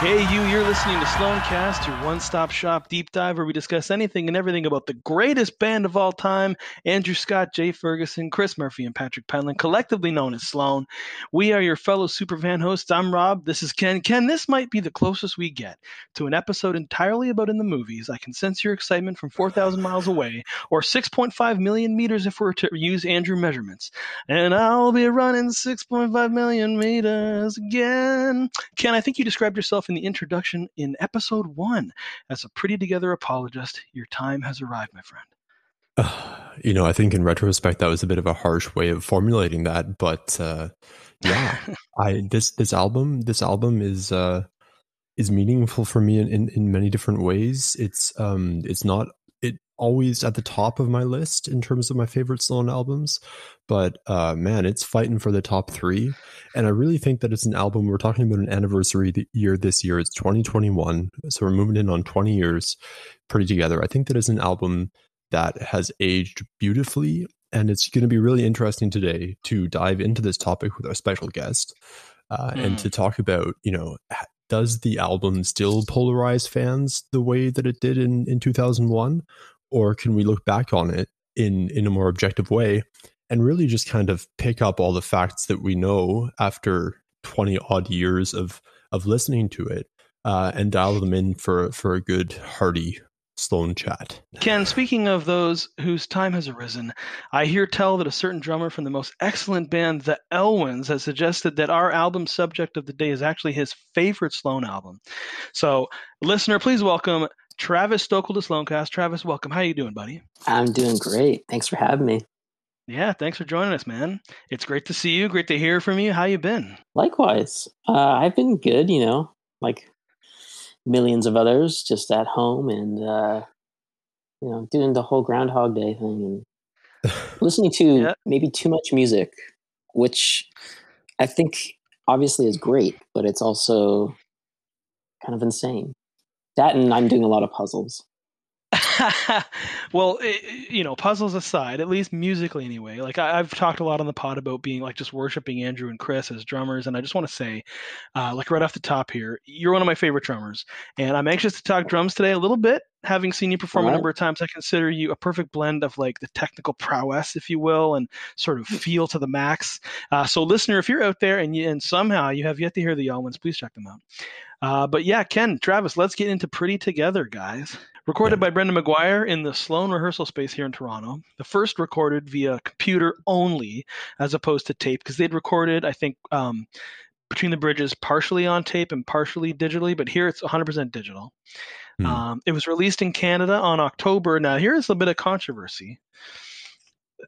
Hey, you, you're listening to Sloancast, your one stop shop deep dive where we discuss anything and everything about the greatest band of all time Andrew Scott, Jay Ferguson, Chris Murphy, and Patrick Pentland, collectively known as Sloan. We are your fellow superfan hosts. I'm Rob. This is Ken. Ken, this might be the closest we get to an episode entirely about in the movies. I can sense your excitement from 4,000 miles away, or 6.5 million meters if we're to use Andrew measurements. And I'll be running 6.5 million meters again. Ken, I think you described yourself in the introduction in episode one as a pretty together apologist. Your time has arrived, my friend. Uh, you know, I think in retrospect that was a bit of a harsh way of formulating that, but uh, yeah, I this this album this album is uh, is meaningful for me in, in, in many different ways. It's um it's not always at the top of my list in terms of my favorite Sloan albums, but uh, man, it's fighting for the top three. And I really think that it's an album. We're talking about an anniversary year this year. It's 2021, so we're moving in on 20 years pretty together. I think that is an album that has aged beautifully, and it's going to be really interesting today to dive into this topic with our special guest. Uh, mm. and to talk about you know does the album still polarize fans the way that it did in, in 2001 or can we look back on it in in a more objective way and really just kind of pick up all the facts that we know after 20 odd years of of listening to it uh, and dial them in for for a good hearty Sloan chat. Ken, speaking of those whose time has arisen, I hear tell that a certain drummer from the most excellent band, the Elwins, has suggested that our album subject of the day is actually his favorite Sloan album. So, listener, please welcome Travis Stokl to Sloancast. Travis, welcome. How you doing, buddy? I'm doing great. Thanks for having me. Yeah, thanks for joining us, man. It's great to see you. Great to hear from you. How you been? Likewise. Uh, I've been good, you know, like millions of others, just at home and, uh, you know, doing the whole Groundhog Day thing and listening to yeah. maybe too much music, which I think obviously is great, but it's also kind of insane. That and I'm doing a lot of puzzles. well, it, you know, puzzles aside, at least musically anyway. Like I, have talked a lot on the pod about being like just worshiping Andrew and Chris as drummers, and I just want to say, uh, like right off the top here, you're one of my favorite drummers, and I'm anxious to talk drums today a little bit. Having seen you perform right. a number of times, I consider you a perfect blend of like the technical prowess, if you will, and sort of feel to the max. Uh, so, listener, if you're out there and you, and somehow you have yet to hear the Elwins, please check them out. Uh, but yeah, Ken, Travis, let's get into Pretty Together, guys. Recorded yeah. by Brenndan McGuire in the Sloan rehearsal space here in Toronto. The first recorded via computer only as opposed to tape because they'd recorded, I think, um, Between the Bridges partially on tape and partially digitally, but here it's 100% digital. Hmm. Um, it was released in Canada on October. Now, here's a bit of controversy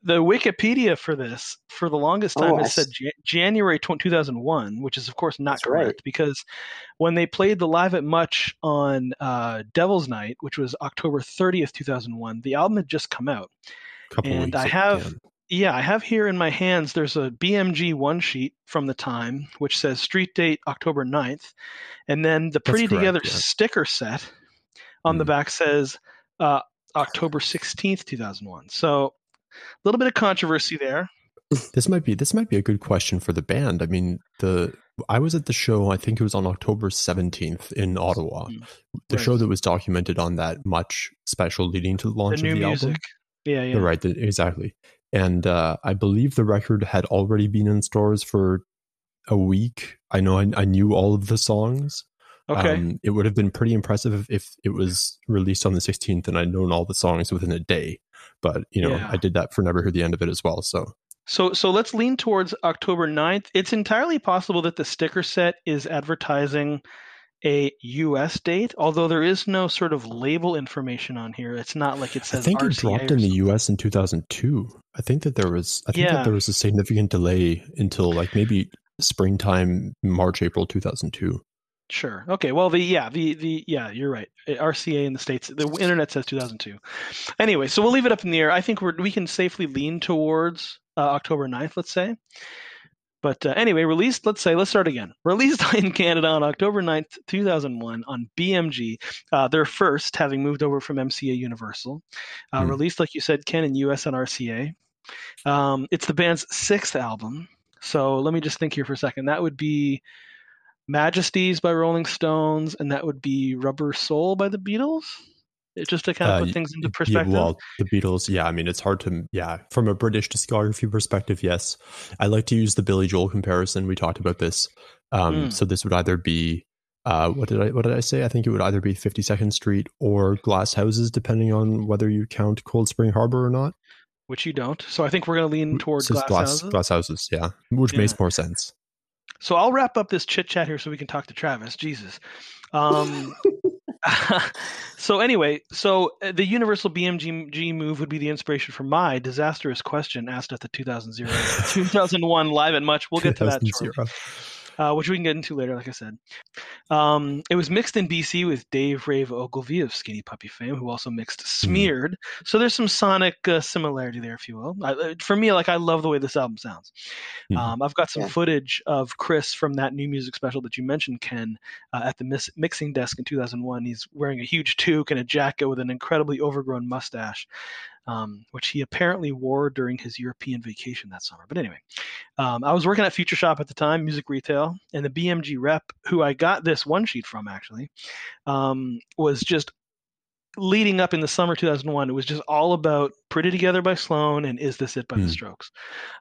the Wikipedia for this for the longest time oh, has said January 2001, which is of course not correct right. because when they played the live at Much on uh, Devil's Night, which was October 30th, 2001, the album had just come out, Couple and I have. Yeah, I have here in my hands, there's a BMG one sheet from the time, which says street date October 9th. And then the Pretty Together yeah. sticker set on mm. the back says uh, October 16th, 2001. So a little bit of controversy there. This might be this might be a good question for the band. I mean, the I was at the show. I think it was on October seventeenth in Ottawa. Mm, the right. show that was documented on that much special leading to the launch the of the music. album. Yeah, yeah, right. The, exactly. And uh, I believe the record had already been in stores for a week. I know I, I knew all of the songs. Okay. Um, it would have been pretty impressive if, it was released on the 16th and I'd known all the songs within a day. But you know, yeah. I did that for Never Heard the End of It as well. So so so let's lean towards October 9th. It's entirely possible that the sticker set is advertising a US date, although there is no sort of label information on here. It's not like it says. I think RCA it dropped in the US in 2002. I think that there was. I think yeah. that there was a significant delay until like maybe springtime, March, April 2002. Sure. Okay. Well, the yeah, the the yeah, you're right. Uh, RCA in the states, the internet says 2002. Anyway, so we'll leave it up in the air. I think we we can safely lean towards uh, October 9th, let's say. But uh, anyway, released, let's say, let's start again. Released in Canada on October 9th, 2001 on BMG, uh, their first, having moved over from MCA Universal. Mm. Released, like you said, Ken, in US and RCA. Um, it's the band's sixth album. So let me just think here for a second. That would be Majesties by Rolling Stones, and that would be Rubber Soul by the Beatles. Just to kind of Uh, put things into perspective. Yeah, well, the Beatles. Yeah, I mean, it's hard to. Yeah, from a British discography perspective, yes, I like to use the Billy Joel comparison. We talked about this. Um, Mm. So this would either be. Uh, what did I what did I say? I think it would either be Fifty Second Street or Glass Houses, depending on whether you count Cold Spring Harbor or not. which you don't. So I think we're going to lean towards glass, glass houses. glass houses, yeah, which Yeah. makes more sense. So I'll wrap up this chit chat here so we can talk to Travis. Jesus. Um, so anyway, so uh, the Universal BMG move would be the inspiration for my disastrous question asked at the 2000 2001 live at Much. We'll get to that shortly. 2000. uh, which we can get into later, like I said. Um, it was mixed in BC with Dave Rave Ogilvie of Skinny Puppy fame, who also mixed Smeared. So there's some sonic uh, similarity there, if you will. I, uh, for me, like I love the way this album sounds. Mhm. Um, I've got some Yeah. footage of Chris from that new music special that you mentioned, Ken, uh, at the mis- mixing desk in 2001. He's wearing a huge toque and a jacket with an incredibly overgrown mustache. Um, which he apparently wore during his European vacation that summer. But anyway, um, I was working at Future Shop at the time, music retail, and the BMG rep, who I got this one sheet from actually, um, was just leading up in the summer 2001. It was just all about Pretty Together by Sloan and Is This It by The Hmm. Strokes.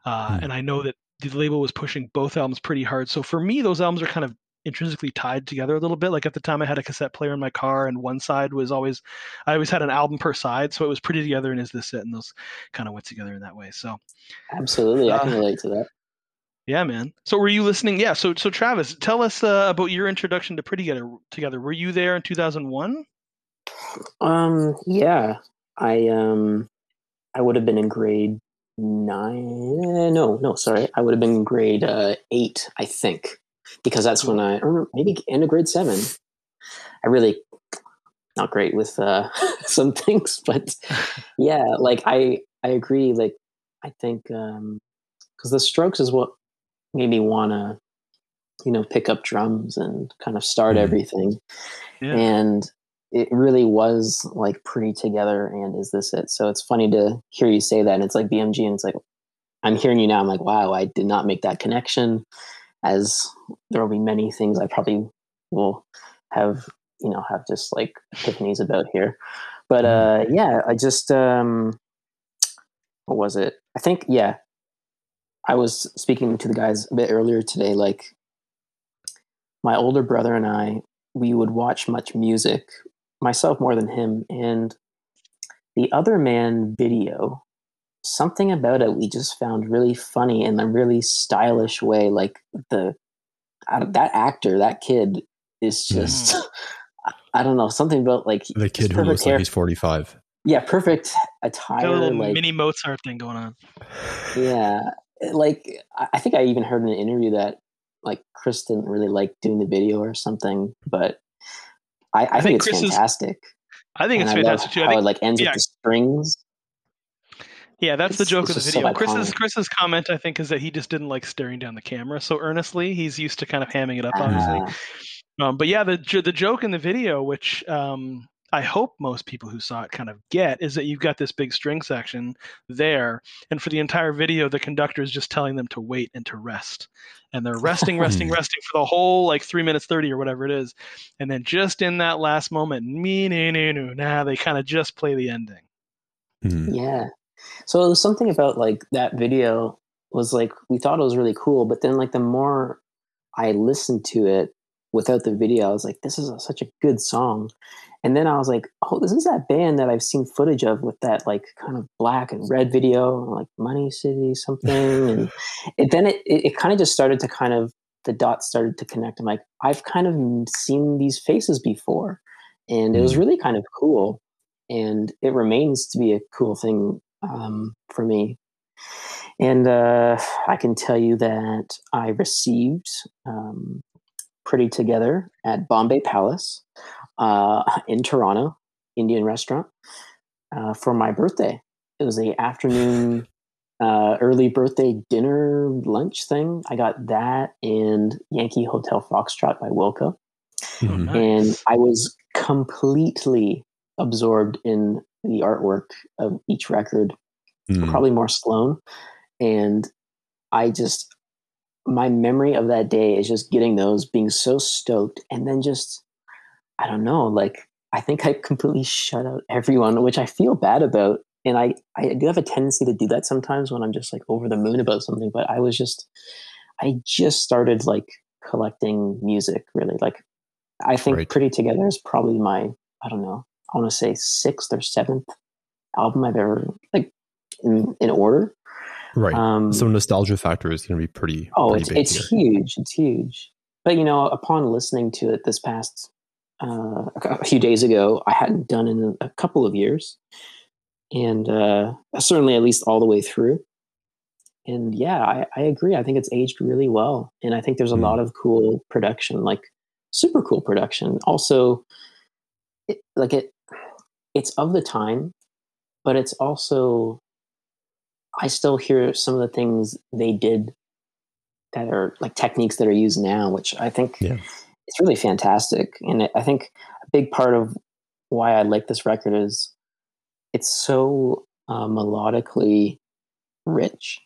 Uh, Hmm. And I know that the label was pushing both albums pretty hard. So for me, those albums are kind of intrinsically tied together a little bit. Like at the time, I had a cassette player in my car, and one side was always, I always had an album per side. So it was Pretty Together and Is This It, and those kind of went together in that way. So Absolutely, I can Uh, relate to that. yeah, man. So were you listening? Yeah. So so Travis, tell us uh, about your introduction to Pretty Together. Together, were you there in 2001? Um, yeah, I um, I would have been in grade nine. No, no, sorry, I would have been in grade uh, eight, I think, because that's when I, or maybe end of grade seven. I really not great with uh, some things, but yeah, like I I agree. Like I think um, because the Strokes is what made me wanna, you know, pick up drums and kind of start Mhm. everything Yeah. and it really was like pretty together and is this it so it's funny to hear you say that and it's like bmg and it's like i'm hearing you now i'm like wow i did not make that connection as there will be many things i probably will have you know have just like epiphanies about here. But uh yeah i just um what was it? I think yeah i was speaking to the guys a bit earlier today like my older brother and i we would watch much music myself more than him and the other man video something about it we just found really funny in a really stylish way like the I don't- that actor that kid is hmm. just I- i don't know something about like The kid who looks hair- like he's 45. yeah perfect Got a attire little like mini Mozart thing going on. yeah like I- i think i even heard in an interview that like chris didn't really like doing the video or something but i, I, I think, think it's Chris is- fantastic I think and it's I love fantastic too. I how think it like ends yeah. with the strings Yeah, that's the joke of the just so video. Chris's. Chris's comment, I think, is that he just didn't like staring down the camera so earnestly. He's used to kind of hamming it up, obviously. Ah, Um, but yeah, the the joke in the video, which um, I hope most people who saw it kind of get, is that you've got this big string section there, and for the entire video, the conductor is just telling them to wait and to rest, and they're resting, resting, resting for the whole like three minutes thirty or whatever it is, and then just in that last moment, me no no no, nah, they kind of just play the ending. Hmm. yeah so it was something about like that video was like we thought it was really cool but then like the more i listened to it without the video i was like this is a, such a good song. And then i was like oh this is that band that i've seen footage of with that like kind of black and red video like money city something. And it, then it, it, it kind of just started to kind of the dots started to connect. I'm like i've kind of seen these faces before. And it was Mm. really kind of cool. And it remains to be a cool thing um, for me. And uh, I can tell you that I received um, Pretty Together at Bombay Palace uh, in Toronto, Indian restaurant, uh, for my birthday. It was a afternoon, uh, early birthday dinner lunch thing. I got that and Yankee Hotel Foxtrot by Wilco Mhm. nice. and I was completely absorbed in the artwork of each record, Hmm. probably more Sloan. And I just my memory of that day is just getting those, being so stoked, and then just I don't know, like I think I completely shut out everyone, which I feel bad about. And I, I do have a tendency to do that sometimes when I'm just like over the moon about something. But I was just, I just started like collecting music really. Like I think Right. Pretty Together is probably my, I don't know, I want to say sixth or seventh album I've ever like in, in order. Right. Um, so nostalgia factor is going to be pretty. Oh, pretty it's it's here. huge. It's huge. But you know, upon listening to it this past uh, a few days ago, I hadn't done in a couple of years, and uh, certainly at least all the way through. And yeah, I, I agree. I think it's aged really well, and I think there's a Hmm. lot of cool production, like super cool production. Also, it, like it, it's of the time, but it's also I still hear some of the things they did that are like techniques that are used now, which I think Yeah. it's really fantastic. And I- think a big part of why I like this record is it's so uh, melodically rich,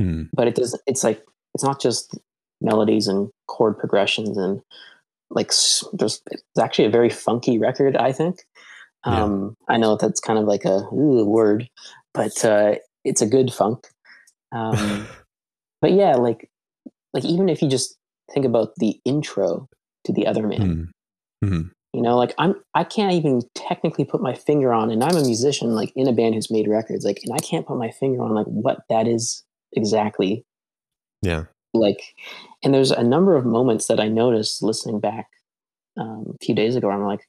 Hmm. but it does. It's like it's not just melodies and chord progressions and like there's it's actually a very funky record. I think. Yeah. Um, I know that's kind of like a ooh, word, but uh, it's a good funk. Um, but yeah, like like even if you just think about the intro to the other man, Hmm. Hmm. you know, like I'm I can't even technically put my finger on, and I'm a musician like in a band who's made records, like, and I can't put my finger on like what that is exactly. Yeah. Like, and there's a number of moments that I noticed listening back um, a few days ago. Where I'm like,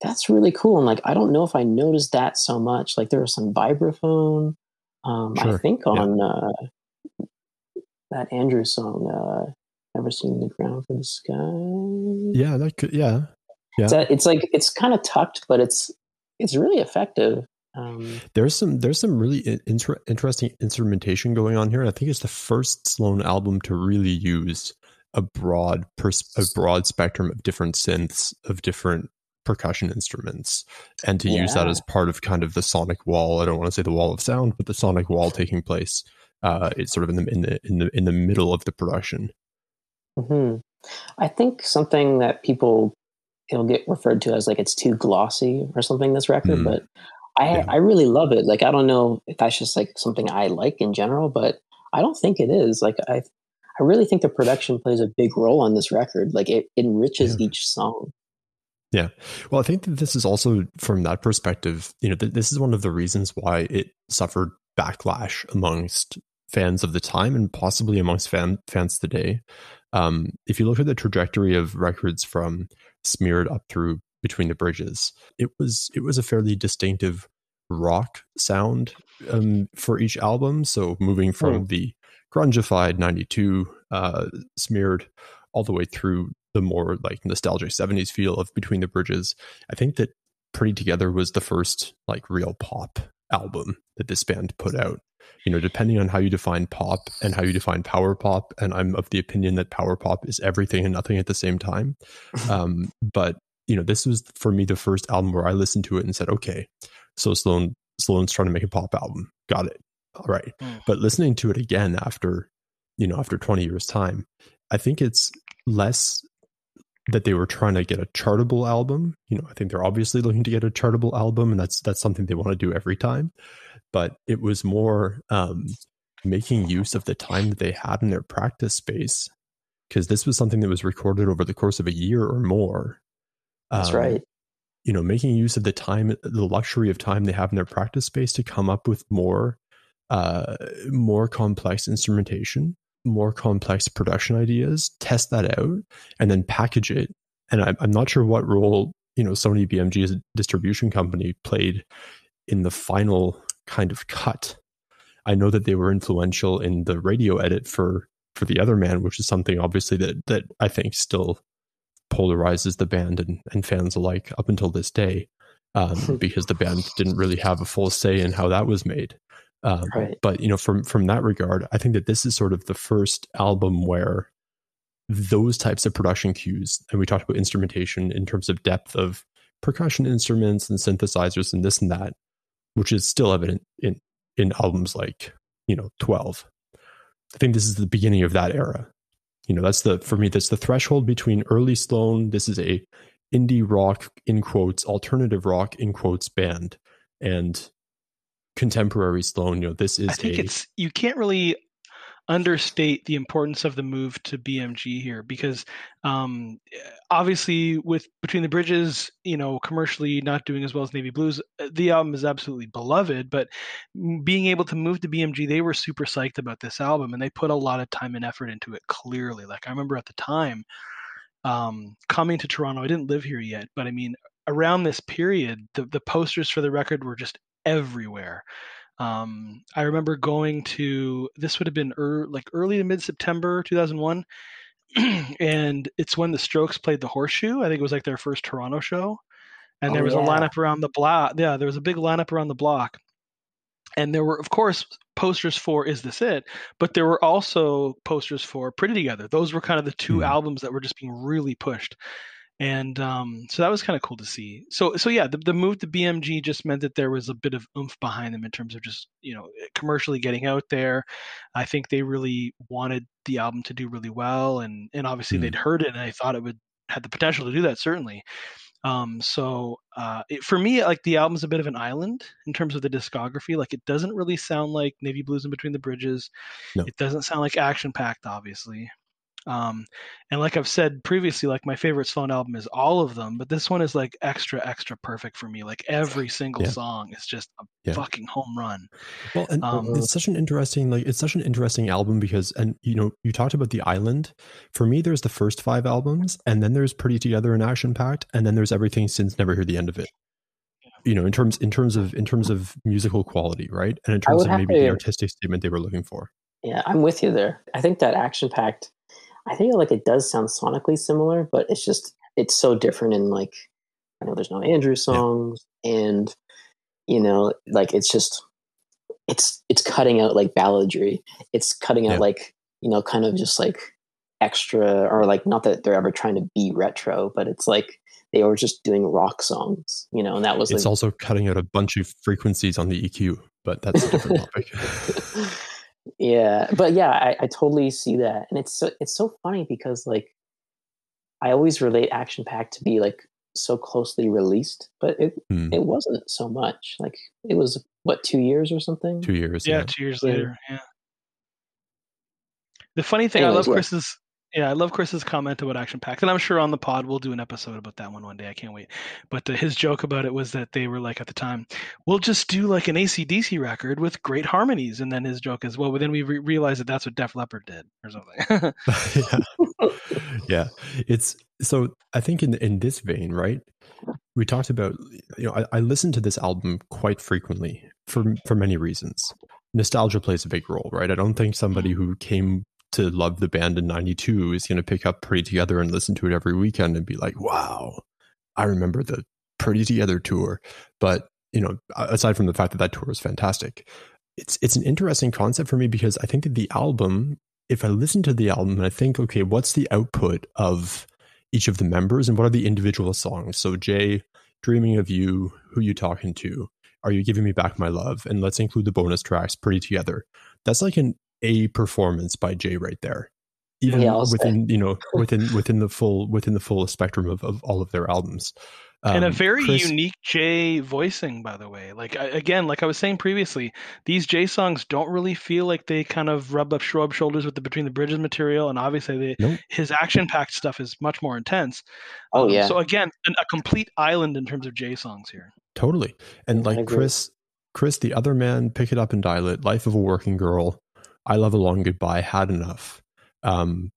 that's really cool, and like I don't know if I noticed that so much. Like there was some vibraphone. Um, I Sure. think Yeah. on uh, that Andrew song, uh, "Never Seen the Ground for the Sky." Yeah. That could. Yeah. It's, a- it's like it's kind of tucked, but it's it's really effective. Um, There's some there's some really inter- interesting instrumentation going on here. And I think it's the first Sloan album to really use a broad pers- a broad spectrum of different synths of different percussion instruments and to use that as part of kind of the sonic wall. I don't want to say the wall of sound, but the sonic wall taking place. Uh, it's sort of in the in the in the in the middle of the production. mhm. I think something that people it'll get referred to as like it's too glossy or something. This record, Mm. but I Yeah. I really love it. Like I don't know if that's just like something I like in general, but I don't think it is. Like I I really think the production plays a big role on this record. Like it, it enriches Yeah. each song. Well, I think that this is also from that perspective, you know, th- this is one of the reasons why it suffered backlash amongst fans of the time and possibly amongst fan, fans today. Um, if you look at the trajectory of records from Smeared up through Between the Bridges, it was it was a fairly distinctive rock sound um, for each album. So moving from the grungified 92 uh, Smeared all the way through the more like nostalgic 70s feel of Between the Bridges. I think that Pretty Together was the first like real pop album that this band put out. You know, depending on how you define pop and how you define power pop, and I'm of the opinion that power pop is everything and nothing at the same time. Um, but you know, this was for me the first album where I listened to it and said, okay, so Sloan Sloan's trying to make a pop album. Got it. All right. Mm. But listening to it again after, you know, after 20 years time, I think it's less that they were trying to get a chartable album. You know, I think they're obviously looking to get a chartable album, and that's that's something they want to do every time. But it was more um, making use of the time that they had in their practice space, because this was something that was recorded over the course of a year or more. That's Um, right. You know, making use of the time, the luxury of time they have in their practice space to come up with more, uh, more complex instrumentation, more complex production ideas, test that out, and then package it. And I'm, I'm not sure what role you know Sony BMG as a distribution company played in the final kind of cut. I know that they were influential in the radio edit for for the other man, which is something obviously that that I think still polarizes the band and, and fans alike up until this day, um, because the band didn't really have a full say in how that was made. Um, Right. But you know, from from that regard, I think that this is sort of the first album where those types of production cues, and we talked about instrumentation in terms of depth of percussion instruments and synthesizers and this and that, which is still evident in in albums like you know 12 I think this is the beginning of that era. You know, that's the for me that's the threshold between early Sloan. This is a indie rock in quotes, alternative rock in quotes band, and contemporary Sloan. You know, this is. I think a, it's you can't really understate the importance of the move to BMG here because um, obviously with Between the Bridges, you know, commercially not doing as well as Navy Blues, uh, the album is absolutely beloved. But being able to move to BMG, they were super psyched about this album and they put a lot of time and effort into it. Clearly, like I remember at the time um, coming to Toronto. I didn't live here yet, but I mean around this period, the the posters for the record were just everywhere. Um, I remember going to this would have been er, like early to mid September 2001, and it's when the Strokes played the Horseshoe. I think it was like their first Toronto show, and oh, there was yeah. a lineup around the block. Yeah, there was a big lineup around the block, and there were of course posters for "Is This It," but there were also posters for "Pretty Together." Those were kind of the 2 mm. albums that were just being really pushed and um, so that was kind of cool to see. So so yeah, the, the move to BMG just meant that there was a bit of oomph behind them in terms of just you know commercially getting out there. I think they really wanted the album to do really well, and and obviously mm. they'd heard it and they thought it would had the potential to do that certainly. Um, so uh, it, for me, like the album's a bit of an island in terms of the discography. Like it doesn't really sound like Navy Blues in Between the Bridges. No. It doesn't sound like Action Pact, obviously. Um, and like I've said previously, like my favorite Sloan album is all of them, but this one is like extra, extra perfect for me. Like every single yeah. song is just a yeah. fucking home run. Well, and um, it's such an interesting, like it's such an interesting album because, and you know, you talked about the island. For me, there's the first five albums, and then there's Pretty Together and Action Pact, and then there's everything since Never Hear the End of It you know in terms in terms of in terms of musical quality right and in terms of maybe to, the artistic statement they were looking for yeah i'm with you there i think that action pact I think like it does sound sonically similar, but it's just it's so different in like I know there's no Andrew songs yeah. and you know like it's just it's it's cutting out like balladry. It's cutting out yeah. like you know kind of just like extra or like not that they're ever trying to be retro, but it's like they were just doing rock songs, you know, and that was it's like, also cutting out a bunch of frequencies on the EQ, but that's a different topic. yeah but yeah I, I totally see that and it's so, it's so funny because like i always relate action pact to be like so closely released but it mm. it wasn't so much like it was what two years or something two years yeah, yeah. two years later yeah the funny thing Anyways, i love yeah. chris's yeah, I love Chris's comment about Action Pact, and I'm sure on the pod we'll do an episode about that one one day. I can't wait. But uh, his joke about it was that they were like at the time, we'll just do like an ACDC record with great harmonies, and then his joke is, well, then we re- realized that that's what Def Leppard did or something. yeah. yeah, it's so. I think in in this vein, right? We talked about, you know, I, I listened to this album quite frequently for for many reasons. Nostalgia plays a big role, right? I don't think somebody who came to love the band in 92 is going to pick up Pretty Together and listen to it every weekend and be like, wow, I remember the Pretty Together tour. But, you know, aside from the fact that that tour was fantastic, it's, it's an interesting concept for me because I think that the album, if I listen to the album and I think, okay, what's the output of each of the members and what are the individual songs? So, Jay, Dreaming of You, Who You Talking To, Are You Giving Me Back My Love? And let's include the bonus tracks, Pretty Together. That's like an a performance by Jay right there. Even yeah, within say. you know within within the full within the full spectrum of, of all of their albums. Um, and a um, very Chris, unique Jay voicing, by the way. Like again, like I was saying previously, these Jay songs don't really feel like they kind of rub up, shrub shoulders with the Between the Bridges material, and obviously they, nope. his action-packed stuff is much more intense. Oh um, yeah. So again, an, a complete island in terms of Jay songs here. Totally, and like Chris, Chris, the other man, pick it up and dial it. Life of a working girl. I love a long goodbye had enough. Um,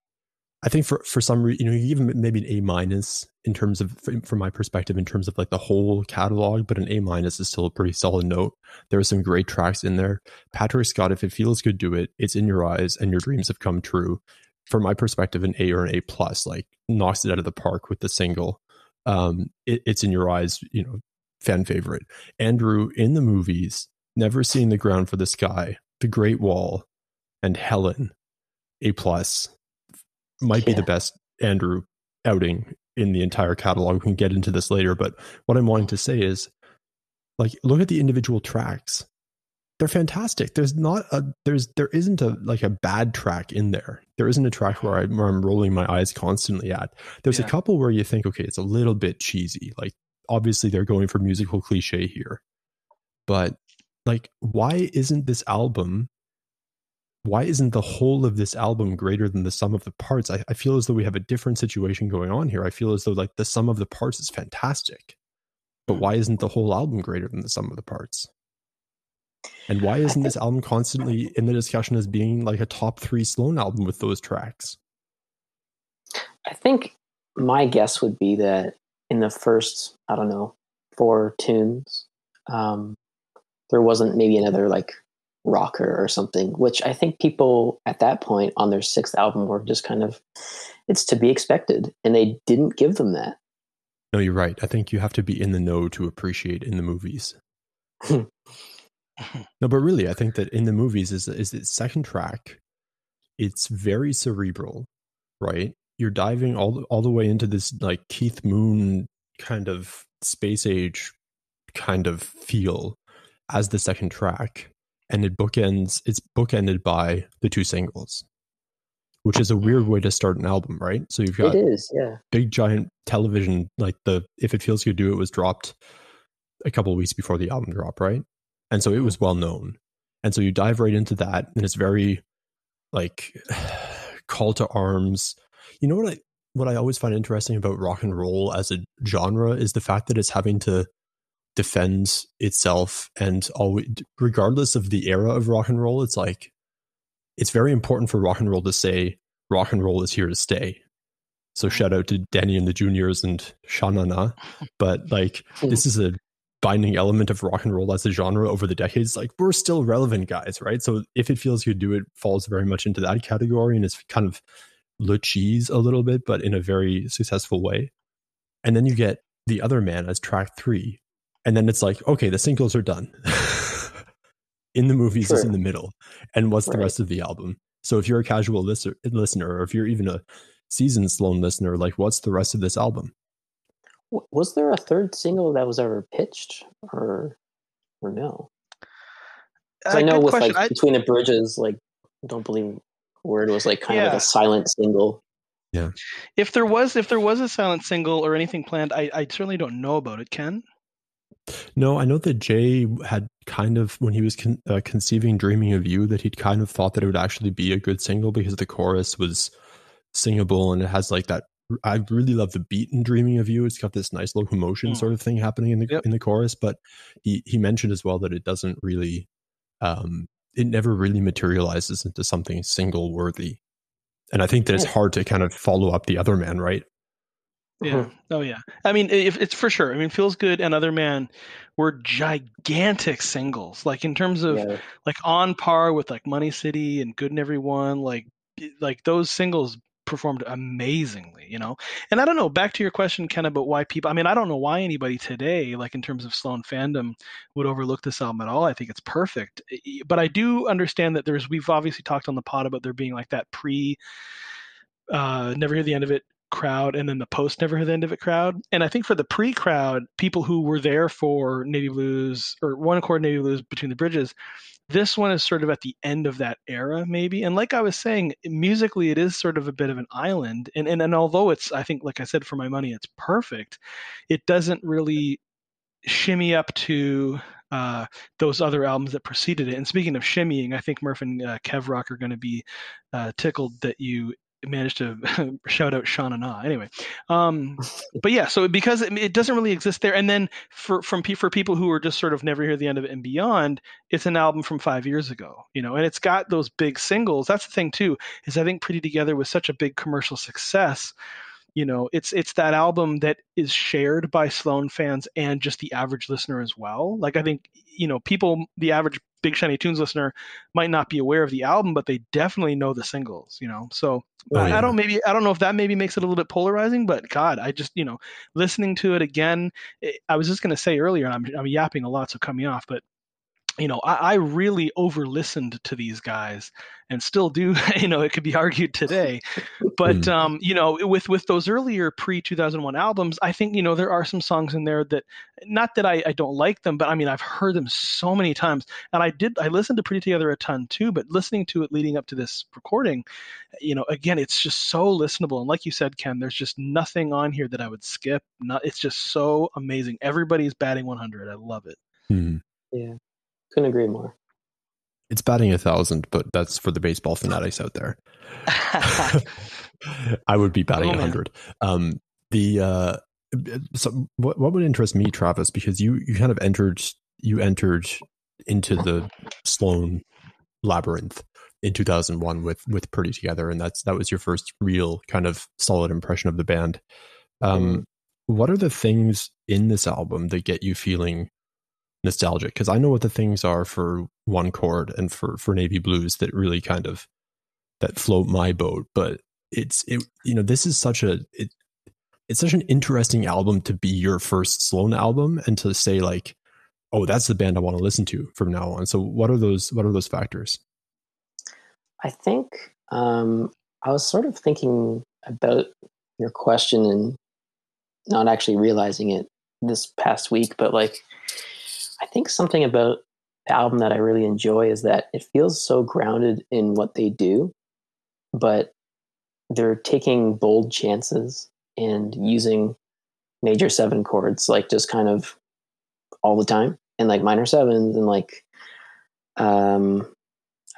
I think for for some reason, you know, even maybe an A minus in terms of from my perspective, in terms of like the whole catalog, but an A minus is still a pretty solid note. There are some great tracks in there. Patrick Scott, if it feels good, do it. It's in your eyes, and your dreams have come true. From my perspective, an A or an A plus, like knocks it out of the park with the single. Um, it, it's in your eyes, you know, fan favorite. Andrew in the movies, never seen the ground for the sky, the Great Wall, and Helen, A plus, might yeah. be the best Andrew outing in the entire catalog. We can get into this later, but what I'm wanting to say is, like, look at the individual tracks. they're fantastic. There's not a there's there isn't a like a bad track in there. There isn't a track where I where I'm rolling my eyes constantly at. There's yeah. a couple where you think, okay, it's a little bit cheesy. Like obviously they're going for musical cliche here, but like why isn't this album? Why isn't the whole of this album greater than the sum of the parts? I, I feel as though we have a different situation going on here. I feel as though like the sum of the parts is fantastic, but why isn't the whole album greater than the sum of the parts? And why isn't this album constantly in the discussion as being like a top three Sloan album with those tracks? I think my guess would be that in the first, I don't know, four tunes, um, there wasn't maybe another like rocker or something, which I think people at that point on their sixth album were just kind of, it's to be expected. And they didn't give them that. No, you're right. I think you have to be in the know to appreciate in the movies. Hmm. no, but really, I think that in the movies is is its second track. It's very cerebral, right? You're diving all all the way into this like Keith Moon kind of space age kind of feel as the second track, and it bookends. It's bookended by the two singles, which is a weird way to start an album, right? So you've got it is, yeah, big giant television like the "If It Feels Good Do It" was dropped a couple weeks before the album drop, right? and so it was mm-hmm. well known and so you dive right into that and it's very like call to arms you know what i what i always find interesting about rock and roll as a genre is the fact that it's having to defend itself and always regardless of the era of rock and roll it's like it's very important for rock and roll to say rock and roll is here to stay so mm-hmm. shout out to Danny and the Juniors and Sha Na Na. But like this is a binding element of rock and roll as a genre over the decades, like we're still relevant guys, right? So if it feels good, do it falls very much into that category and it's kind of le cheese a little bit, but in a very successful way. And then you get the other man as track three, and then it's like, okay, the singles are done. in the movies sure. is in the middle, and what's right. the rest of the album? So if you're a casual listener, listener, or if you're even a seasoned Sloan listener, like what's the rest of this album? Was there a third single that was ever pitched, or or no? Uh, I know with question. like I, between the bridges, like don't believe word was like kind yeah. of like a silent single. Yeah. If there was if there was a silent single or anything planned, I, I certainly don't know about it. Ken. No, I know that Jay had kind of when he was con- uh, conceiving "Dreaming of You" that he'd kind of thought that it would actually be a good single because the chorus was singable and it has like that I really love the beat in "Dreaming of You." It's got this nice locomotion mm. sort of thing happening in the yep. in the chorus. But he he mentioned as well that it doesn't really, um, it never really materializes into something single worthy. And I think that it's hard to kind of follow up the other man, right? Yeah. Uh-huh. Oh yeah. I mean, if it's for sure. I mean, feels good and other man were gigantic singles. Like in terms of yeah. like on par with like Money City and Good and Everyone. Like like those singles performed amazingly, you know. And I don't know, back to your question, Ken, about why people. I mean, I don't know why anybody today, like in terms of Sloan fandom, would overlook this album at all. I think it's perfect, but I do understand that there's. We've obviously talked on the pod about there being like that pre. Uh, never hear the end of it crowd and then the post never hear the end of it crowd and i think for the pre crowd people who were there for navy blues or one Accord navy blues between the bridges this one is sort of at the end of that era, maybe. And like I was saying, musically, it is sort of a bit of an island. And, and, and although it's, I think, like I said, for my money, it's perfect, it doesn't really shimmy up to uh, those other albums that preceded it. And speaking of shimmying, I think Murph and uh, Kev Rock are going to be uh, tickled that you managed to shout out Sha and Ah. Anyway, um, but yeah, so because it, it, doesn't really exist there, and then for from for people who are just sort of never hear the end of it and beyond, it's an album from five years ago, you know, and it's got those big singles. That's the thing too, is I think Pretty Together was such a big commercial success you know it's it's that album that is shared by sloan fans and just the average listener as well like i think you know people the average big shiny tunes listener might not be aware of the album but they definitely know the singles you know so oh, I, yeah. I don't maybe i don't know if that maybe makes it a little bit polarizing but god i just you know listening to it again it, i was just going to say earlier and I'm, I'm yapping a lot so cut me off but you know, I, I really over listened to these guys and still do. You know, it could be argued today, but Mm. um, you know, with with those earlier pre two thousand one albums, I think you know there are some songs in there that, not that I, I don't like them, but I mean I've heard them so many times, and I did I listened to Pretty Together a ton too, but listening to it leading up to this recording, you know, again it's just so listenable, and like you said, Ken, there's just nothing on here that I would skip. Not, it's just so amazing. Everybody's batting one hundred. I love it. Hmm. Yeah, couldn't agree more. It's batting a thousand, but that's for the baseball fanatics out there. I would be batting Oh, a man. hundred. Um, the uh, so what what would interest me, Travis, because you you kind of entered you entered into the Sloan labyrinth in 2001 with with Pretty Together, and that's that was your first real kind of solid impression of the band. Um, what are the things in this album that get you feeling nostalgic? Because I know what the things are for One Chord and for for Navy Blues that really kind of that float my boat, but it's it you know this is such a it, it's such an interesting album to be your first Sloan album and to say like oh that's the band I want to listen to from now on. So what are those what are those factors? I think um, I was sort of thinking about your question and not actually realizing it this past week, but like I think something about the album that I really enjoy is that it feels so grounded in what they do, but they're taking bold chances and using major seven chords like just kind of all the time and like minor sevens and like um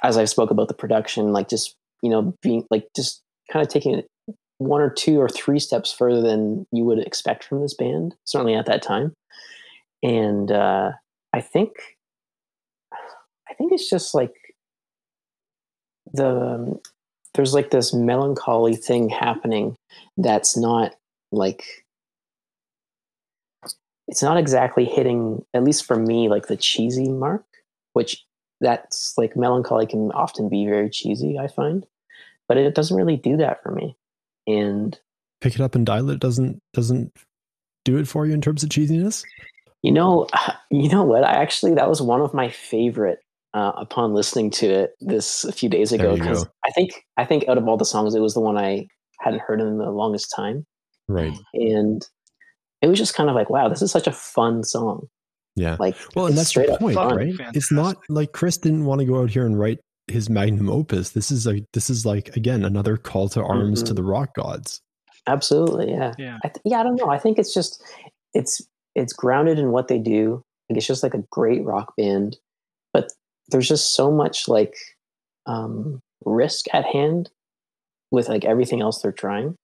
as I've spoke about the production, like just you know being like just kind of taking it one or two or three steps further than you would expect from this band, certainly at that time. And uh, I think, I think it's just like the there's like this melancholy thing happening that's not like it's not exactly hitting at least for me like the cheesy mark which that's like melancholy can often be very cheesy i find but it doesn't really do that for me and Pick it up and dial it doesn't doesn't do it for you in terms of cheesiness. You know you know what i actually that was one of my favorite uh, upon listening to it this a few days ago because i think i think out of all the songs it was the one i hadn't heard in the longest time Right. and it was just kind of like wow this is such a fun song Yeah. like Well, and that's straight the up point, fun. right? It's not like Chris didn't want to go out here and write his magnum opus. This is a this is like again another call to arms to Mhm. the rock gods. Absolutely, yeah. Yeah. I th- yeah, I don't know. I think it's just it's it's grounded in what they do. Like it's just like a great rock band, but there's just so much like um, risk at hand with like everything else they're trying,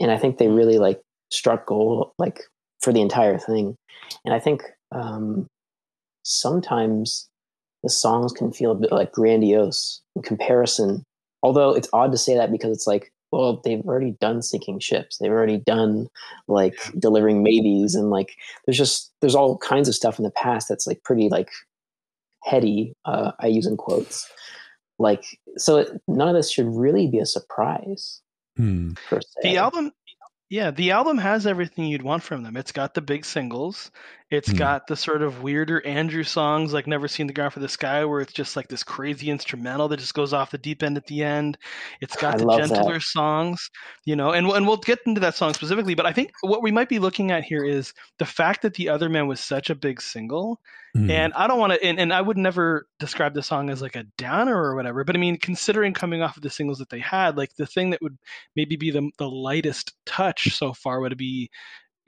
and I think they really like struck gold like for the entire thing. And I think um, sometimes the songs can feel a bit like grandiose in comparison. Although it's odd to say that because it's like, well, they've already done sinking ships. They've already done like delivering maybes and like there's just there's all kinds of stuff in the past that's like pretty like heady. Uh, I use in quotes. Like so, it, none of this should really be a surprise Hmm. per se. The album, yeah, the album has everything you'd want from them. It's got the big singles. It's Hmm. got the sort of weirder Andrew songs like Never Seen the Ground for the Sky, where it's just like this crazy instrumental that just goes off the deep end at the end. It's got I the love that. gentler songs, you know, and, and we'll get into that song specifically. But I think what we might be looking at here is the fact that The Other Man was such a big single Hmm. and I don't want to, and, and I would never describe the song as like a downer or whatever, but I mean, considering coming off of the singles that they had, like the thing that would maybe be the, the lightest touch so far would be,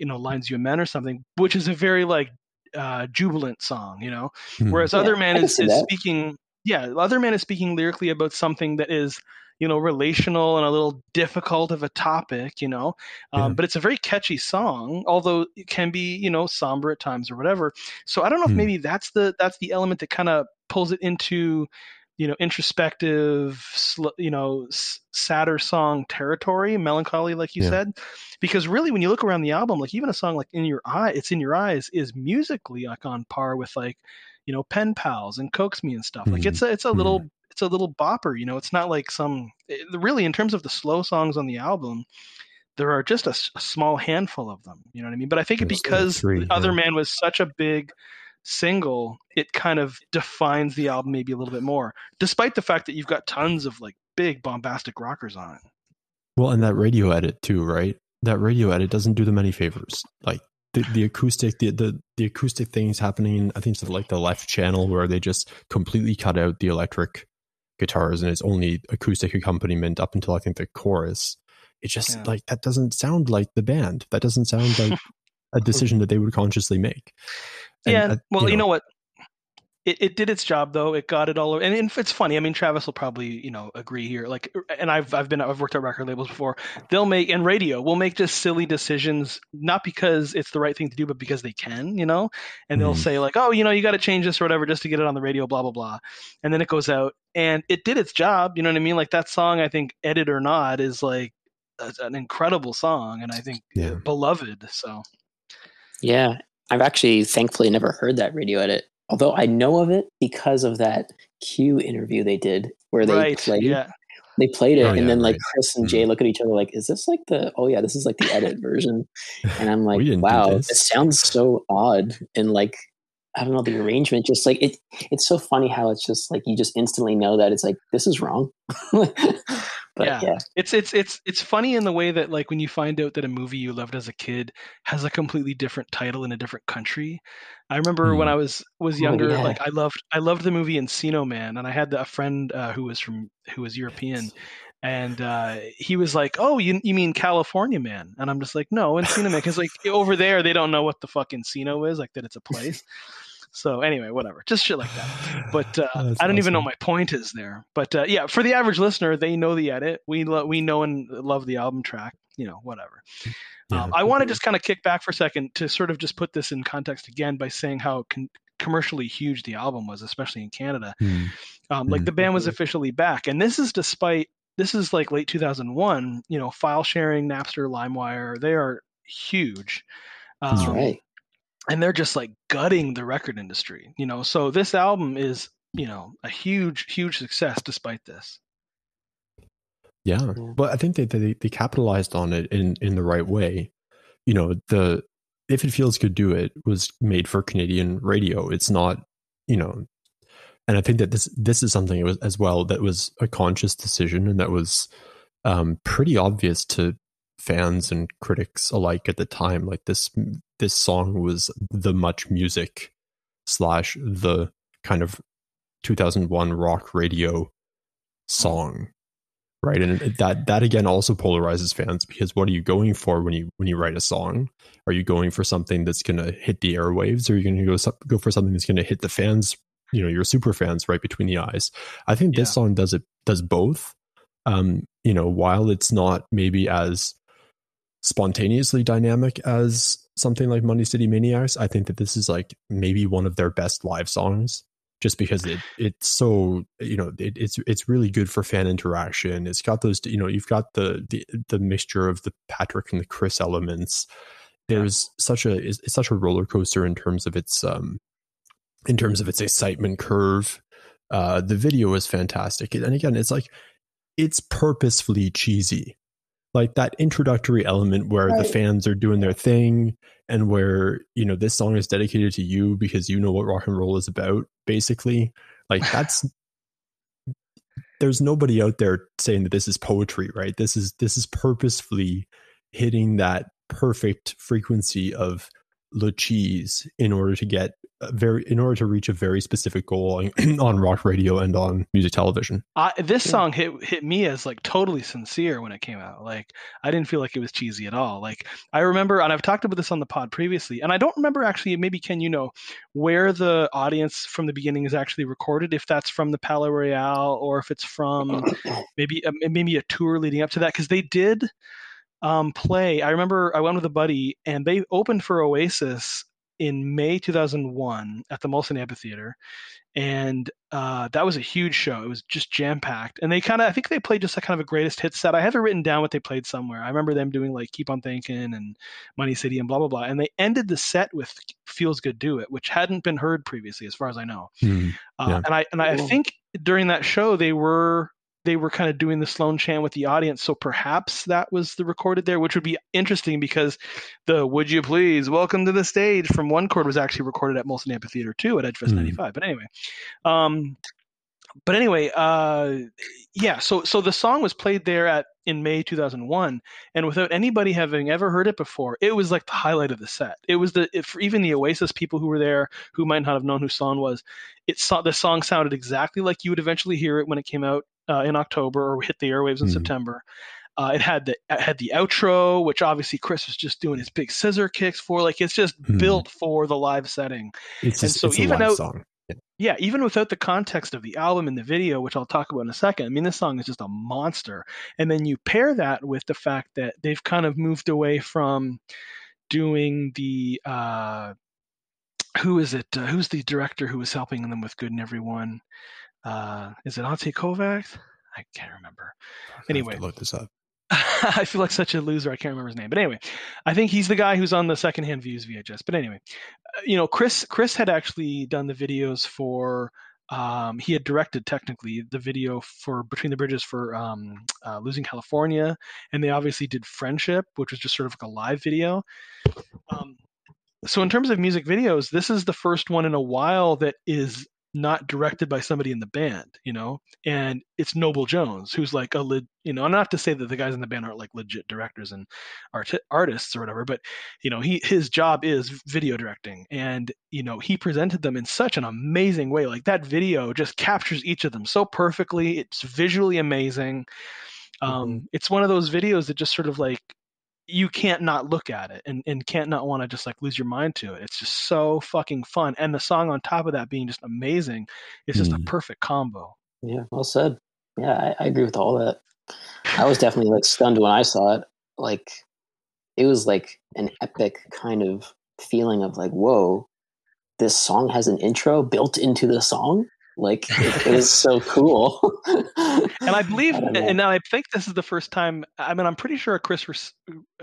you know, Lines You Amend or something, which is a very like uh, jubilant song, you know, Hmm. whereas Yeah, Other Man is, is speaking, yeah, Other Man is speaking lyrically about something that is, you know, relational and a little difficult of a topic, you know, um, Yeah. but it's a very catchy song, although it can be, you know, somber at times or whatever. So I don't know if Hmm. maybe that's the that's the element that kind of pulls it into, you know, introspective, sl- you know, s- sadder song territory, melancholy, like you Yeah. said. Because really, when you look around the album, like even a song like "In Your Eye," "It's in Your Eyes" is musically like on par with like, you know, Pen Pals and Coax Me and stuff. Like Mhm. it's a it's a little it's a little bopper. You know, it's not like some it- really in terms of the slow songs on the album there are just a small handful of them. You know what I mean? But I think There's, because three, the Other yeah. Man was such a big single, it kind of defines the album maybe a little bit more, despite the fact that you've got tons of like big bombastic rockers on it. Well, and that radio edit too, right? That radio edit doesn't do them any favors. Like the, the acoustic, the, the the acoustic things happening. I think it's like the left channel where they just completely cut out the electric guitars and it's only acoustic accompaniment up until I think the chorus. It just yeah. like that doesn't sound like the band. That doesn't sound like a decision that they would consciously make. And, yeah. Uh, well, you know, you know what? it, it did its job though. It got it all over. And it's funny. I mean, Travis will probably you know agree here. Like, and I've I've been I've worked at record labels before. They'll make and radio will make just silly decisions, not because it's the right thing to do, but because they can. You know, and they'll mm. say like, oh, you know, you got to change this or whatever just to get it on the radio, blah blah blah, and then it goes out and it did its job. You know what I mean? Like that song, I think, edit or not, is like an incredible song, and I think yeah. beloved. So. Yeah, I've actually thankfully never heard that radio edit although I know of it because of that Q interview they did where they right, played yeah. they played it oh, and yeah, then like right. Chris and Jay mm-hmm. look at each other like, is this like the oh yeah, this is like the edit version. And I'm like, wow, it sounds so odd and like I don't know the arrangement just like it it's so funny how it's just like you just instantly know that it's like this is wrong. But yeah. yeah. It's it's it's it's funny in the way that like when you find out that a movie you loved as a kid has a completely different title in a different country. I remember mm. when I was was oh, younger, oh, yeah. like I loved I loved the movie Encino Man, and I had a friend uh, who was from who was European, and uh, he was like, "Oh, you you mean California Man?" And I'm just like, "No, Encino Man," because like over there they don't know what the fuck Encino is, like that it's a place. So anyway, whatever, just shit like that. But uh, I don't awesome. even know my point is there. But uh, yeah, for the average listener, they know the edit. We lo- we know and love the album track. You know, whatever. Yeah. Um, I want to just kind of kick back for a second to sort of just put this in context again by saying how con- commercially huge the album was, especially in Canada. Mm. Um, like mm. the band was officially back, and this is despite this is like late 2001. You know, file sharing, Napster, LimeWire, they are huge. Um, right and they're just like gutting the record industry, you know. So this album is, you know, a huge, huge success despite this. Yeah, but I think they, they they capitalized on it in in the right way. You know, the if it feels good, do it was made for Canadian radio. It's not, you know, and I think that this this is something as well that was a conscious decision and that was um, pretty obvious to fans and critics alike at the time. Like this this song was the much music slash the kind of 2001 rock radio song right and that that again also polarizes fans because what are you going for when you when you write a song are you going for something that's going to hit the airwaves or are you going to go go for something that's going to hit the fans you know your super fans right between the eyes i think this yeah. song does it does both um you know while it's not maybe as spontaneously dynamic as something like Money City Maniacs, I think that this is like maybe one of their best live songs just because it it's so you know it, it's it's really good for fan interaction. It's got those you know you've got the the, the mixture of the Patrick and the Chris elements. There's yeah. such a it's, it's, such a roller coaster in terms of its um in terms of its excitement curve. Uh, the video is fantastic, and again, it's like it's purposefully cheesy like that introductory element where right. the fans are doing their thing and where you know this song is dedicated to you because you know what rock and roll is about basically like that's there's nobody out there saying that this is poetry right this is this is purposefully hitting that perfect frequency of the cheese in order to get very in order to reach a very specific goal on, on rock radio and on music television. Uh, this song hit hit me as like totally sincere when it came out. Like I didn't feel like it was cheesy at all. Like I remember, and I've talked about this on the pod previously, and I don't remember actually. Maybe can you know where the audience from the beginning is actually recorded? If that's from the Palais Royale or if it's from maybe uh, maybe a tour leading up to that, because they did um, play. I remember I went with a buddy, and they opened for Oasis in May 2001 at the Molson Amphitheater, and uh, that was a huge show. It was just jam packed, and they kind of I think they played just a kind of a greatest hits set. I have it written down what they played somewhere. I remember them doing like Keep on Thinking and Money City and blah blah blah, and they ended the set with Feels Good Do It, which hadn't been heard previously, as far as I know. Mm, yeah. uh, and I and I think during that show they were they were kind of doing the Sloan chant with the audience. So perhaps that was the recorded there, which would be interesting because the "Would you please welcome to the stage" from one chord was actually recorded at Molson Amphitheater too at Edgefest Mm. '95. But anyway, um, but anyway, uh, yeah. So so the song was played there at in May 2001, and without anybody having ever heard it before, it was like the highlight of the set. It was the if, for even the Oasis people who were there who might not have known who Sloan was. It saw the song sounded exactly like you would eventually hear it when it came out uh, in October or hit the airwaves in Mhm. September. Uh, it had the it had the outro, which obviously Chris was just doing his big scissor kicks for. Like it's just Mhm. built for the live setting It's, And just, so it's a even live out- song. yeah, even without the context of the album and the video, which I'll talk about in a second, I mean, this song is just a monster. And then you pair that with the fact that they've kind of moved away from doing the uh, who is it? Uh, who's the director who was helping them with Good in Everyone? Uh, is it Ante Kovacs? I can't remember. I Anyway. look this up. I feel like such a loser. I can't remember his name, but anyway, I think he's the guy who's on the secondhand views VHS. But anyway, uh, you know, Chris Chris had actually done the videos for. Um, he had directed technically the video for Between the Bridges for um, uh, Losing California, and they obviously did Friendship, which was just sort of like a live video. Um, so in terms of music videos, this is the first one in a while that is not directed by somebody in the band, you know, and it's Noble Jones, who's like a leg, you know, not to say that the guys in the band aren't like legit directors and art- artists or whatever, but you know, he his job is video directing, and you know, he presented them in such an amazing way. Like that video just captures each of them so perfectly. It's visually amazing. Um, It's one of those videos that just sort of like you can't not look at it and, and can't not want to just like lose your mind to it. It's just so fucking fun. And the song on top of that being just amazing, it's just a Mm. perfect combo. Yeah, well said. Yeah, I, I agree with all that. I was definitely like stunned when I saw it. Like, it was like an epic kind of feeling of like, whoa, this song has an intro built into the song. Like, it, was so cool. And I believe, I and I think this is the first time. I mean, I'm pretty sure Chris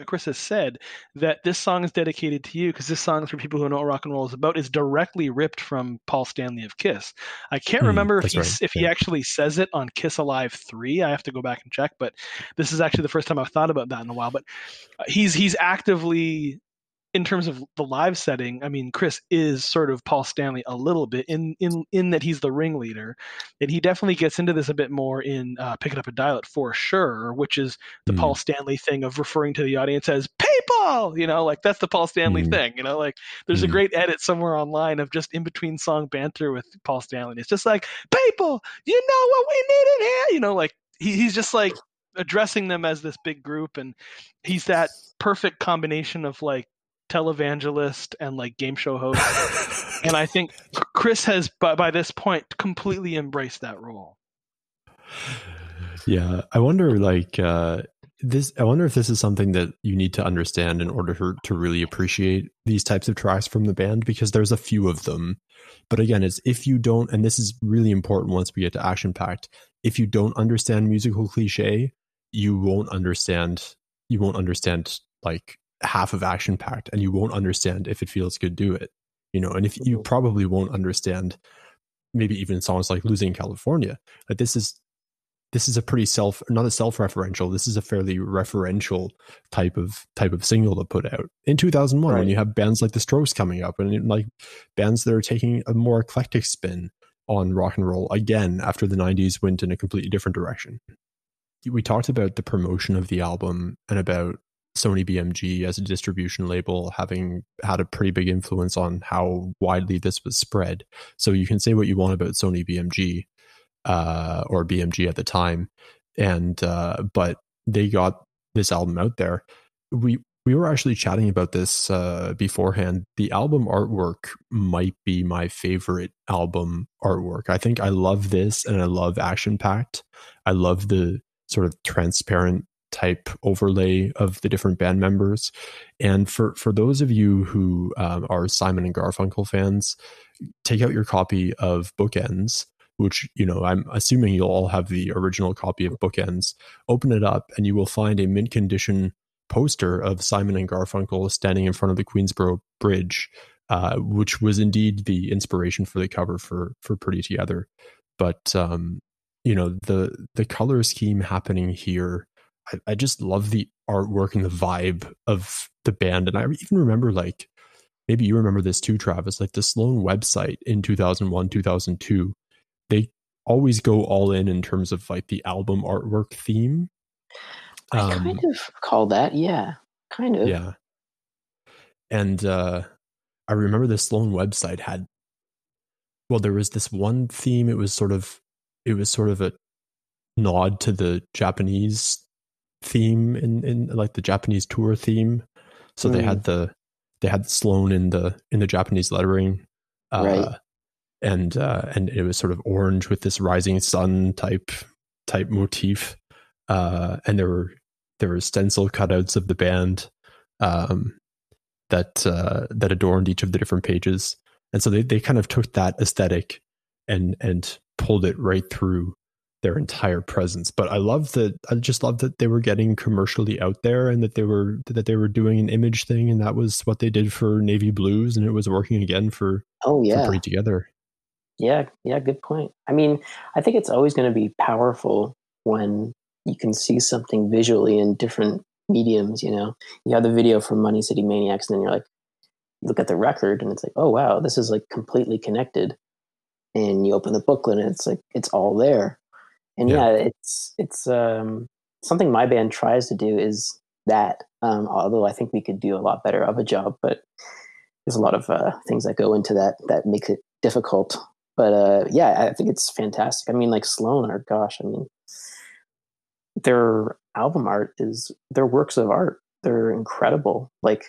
Chris has said that this song is dedicated to you because this song, for people who know what rock and roll is about, is directly ripped from Paul Stanley of Kiss. I can't Hmm, remember if he right, if he actually says it on Kiss Alive three. I have to go back and check, but this is actually the first time I've thought about that in a while. But uh, he's he's actively in terms of the live setting, I mean, Chris is sort of Paul Stanley a little bit in in in that he's the ringleader, and he definitely gets into this a bit more in uh, "Pick It Up and Dial It" for sure, which is the Mm. Paul Stanley thing of referring to the audience as people. You know, like that's the Paul Stanley Mm. thing. You know, like there's a Mm. great edit somewhere online of just in between song banter with Paul Stanley. It's just like people, you know what we need in here. You know, like he, he's just like addressing them as this big group, and he's that perfect combination of like televangelist and like game show host. and I think Chris has, by, by this point, completely embraced that role. yeah i wonder like uh this i wonder if this is something that you need to understand in order to, to really appreciate these types of tracks from the band because there's a few of them but again it's if you don't and this is really important once we get to action pact if you don't understand musical cliche you won't understand you won't understand like half of action pact and you won't understand if it feels good do it you know and if you Mhm. probably won't understand maybe even songs like losing california like this is this is a pretty self not a self-referential this is a fairly referential type of type of single to put out. In 2001 when you have bands like the strokes coming up and like bands that are taking a more eclectic spin on rock and roll again after the 90s went in a completely different direction. We talked about the promotion of the album and about Sony BMG as a distribution label having had a pretty big influence on how widely this was spread. So you can say what you want about Sony BMG uh, or BMG at the time, and uh, but they got this album out there. We we were actually chatting about this uh, beforehand. The album artwork might be my favorite album artwork. I think I love this, and I love Action Pact. I love the sort of transparent type overlay of the different band members. And for for those of you who um, are Simon and Garfunkel fans, take out your copy of Bookends, which you know I'm assuming you'll all have the original copy of Bookends. Open it up, and you will find a mint condition poster of Simon and Garfunkel standing in front of the Queensboro Bridge, uh, which was indeed the inspiration for the cover for for Pretty Together. But um, you know the the color scheme happening here I, I just love the artwork and the vibe of the band and i even remember like maybe you remember this too travis like the sloan website in 2001 2002 they always go all in in terms of like the album artwork theme I um, kind of call that, yeah, kind of. Yeah. And uh, I remember the Sloan website had, well, there was this one theme. It was sort of, it was sort of a nod to the Japanese theme in, in like the Japanese tour theme. So mm. they had the, they had Sloan in the in the Japanese lettering, uh, right. and uh, and it was sort of orange with this rising sun type type motif uh, and there were there were stencil cutouts of the band um, that uh, that adorned each of the different pages, and so they they kind of took that aesthetic and and pulled it right through their entire presence. But I love that I just love that they were getting commercially out there and that they were that they were doing an image thing and that was what they did for Navy Blues and it was working again for oh yeah for Pretty Together. Yeah, yeah, good point. I mean, I think it's always going to be powerful when you can see something visually in different mediums. You know, you have the video from Money City Maniacs, and then you're like, look at the record, and it's like, oh wow, this is like completely connected. And you open the booklet, and it's like it's all there. And yeah, yeah it's it's um, something my band tries to do is that. Um, although I think we could do a lot better of a job, but there's a lot of uh, things that go into that that make it difficult. But uh, yeah, I think it's fantastic. I mean, like Sloan, or gosh, I mean, their album art is their works of art. They're incredible. Like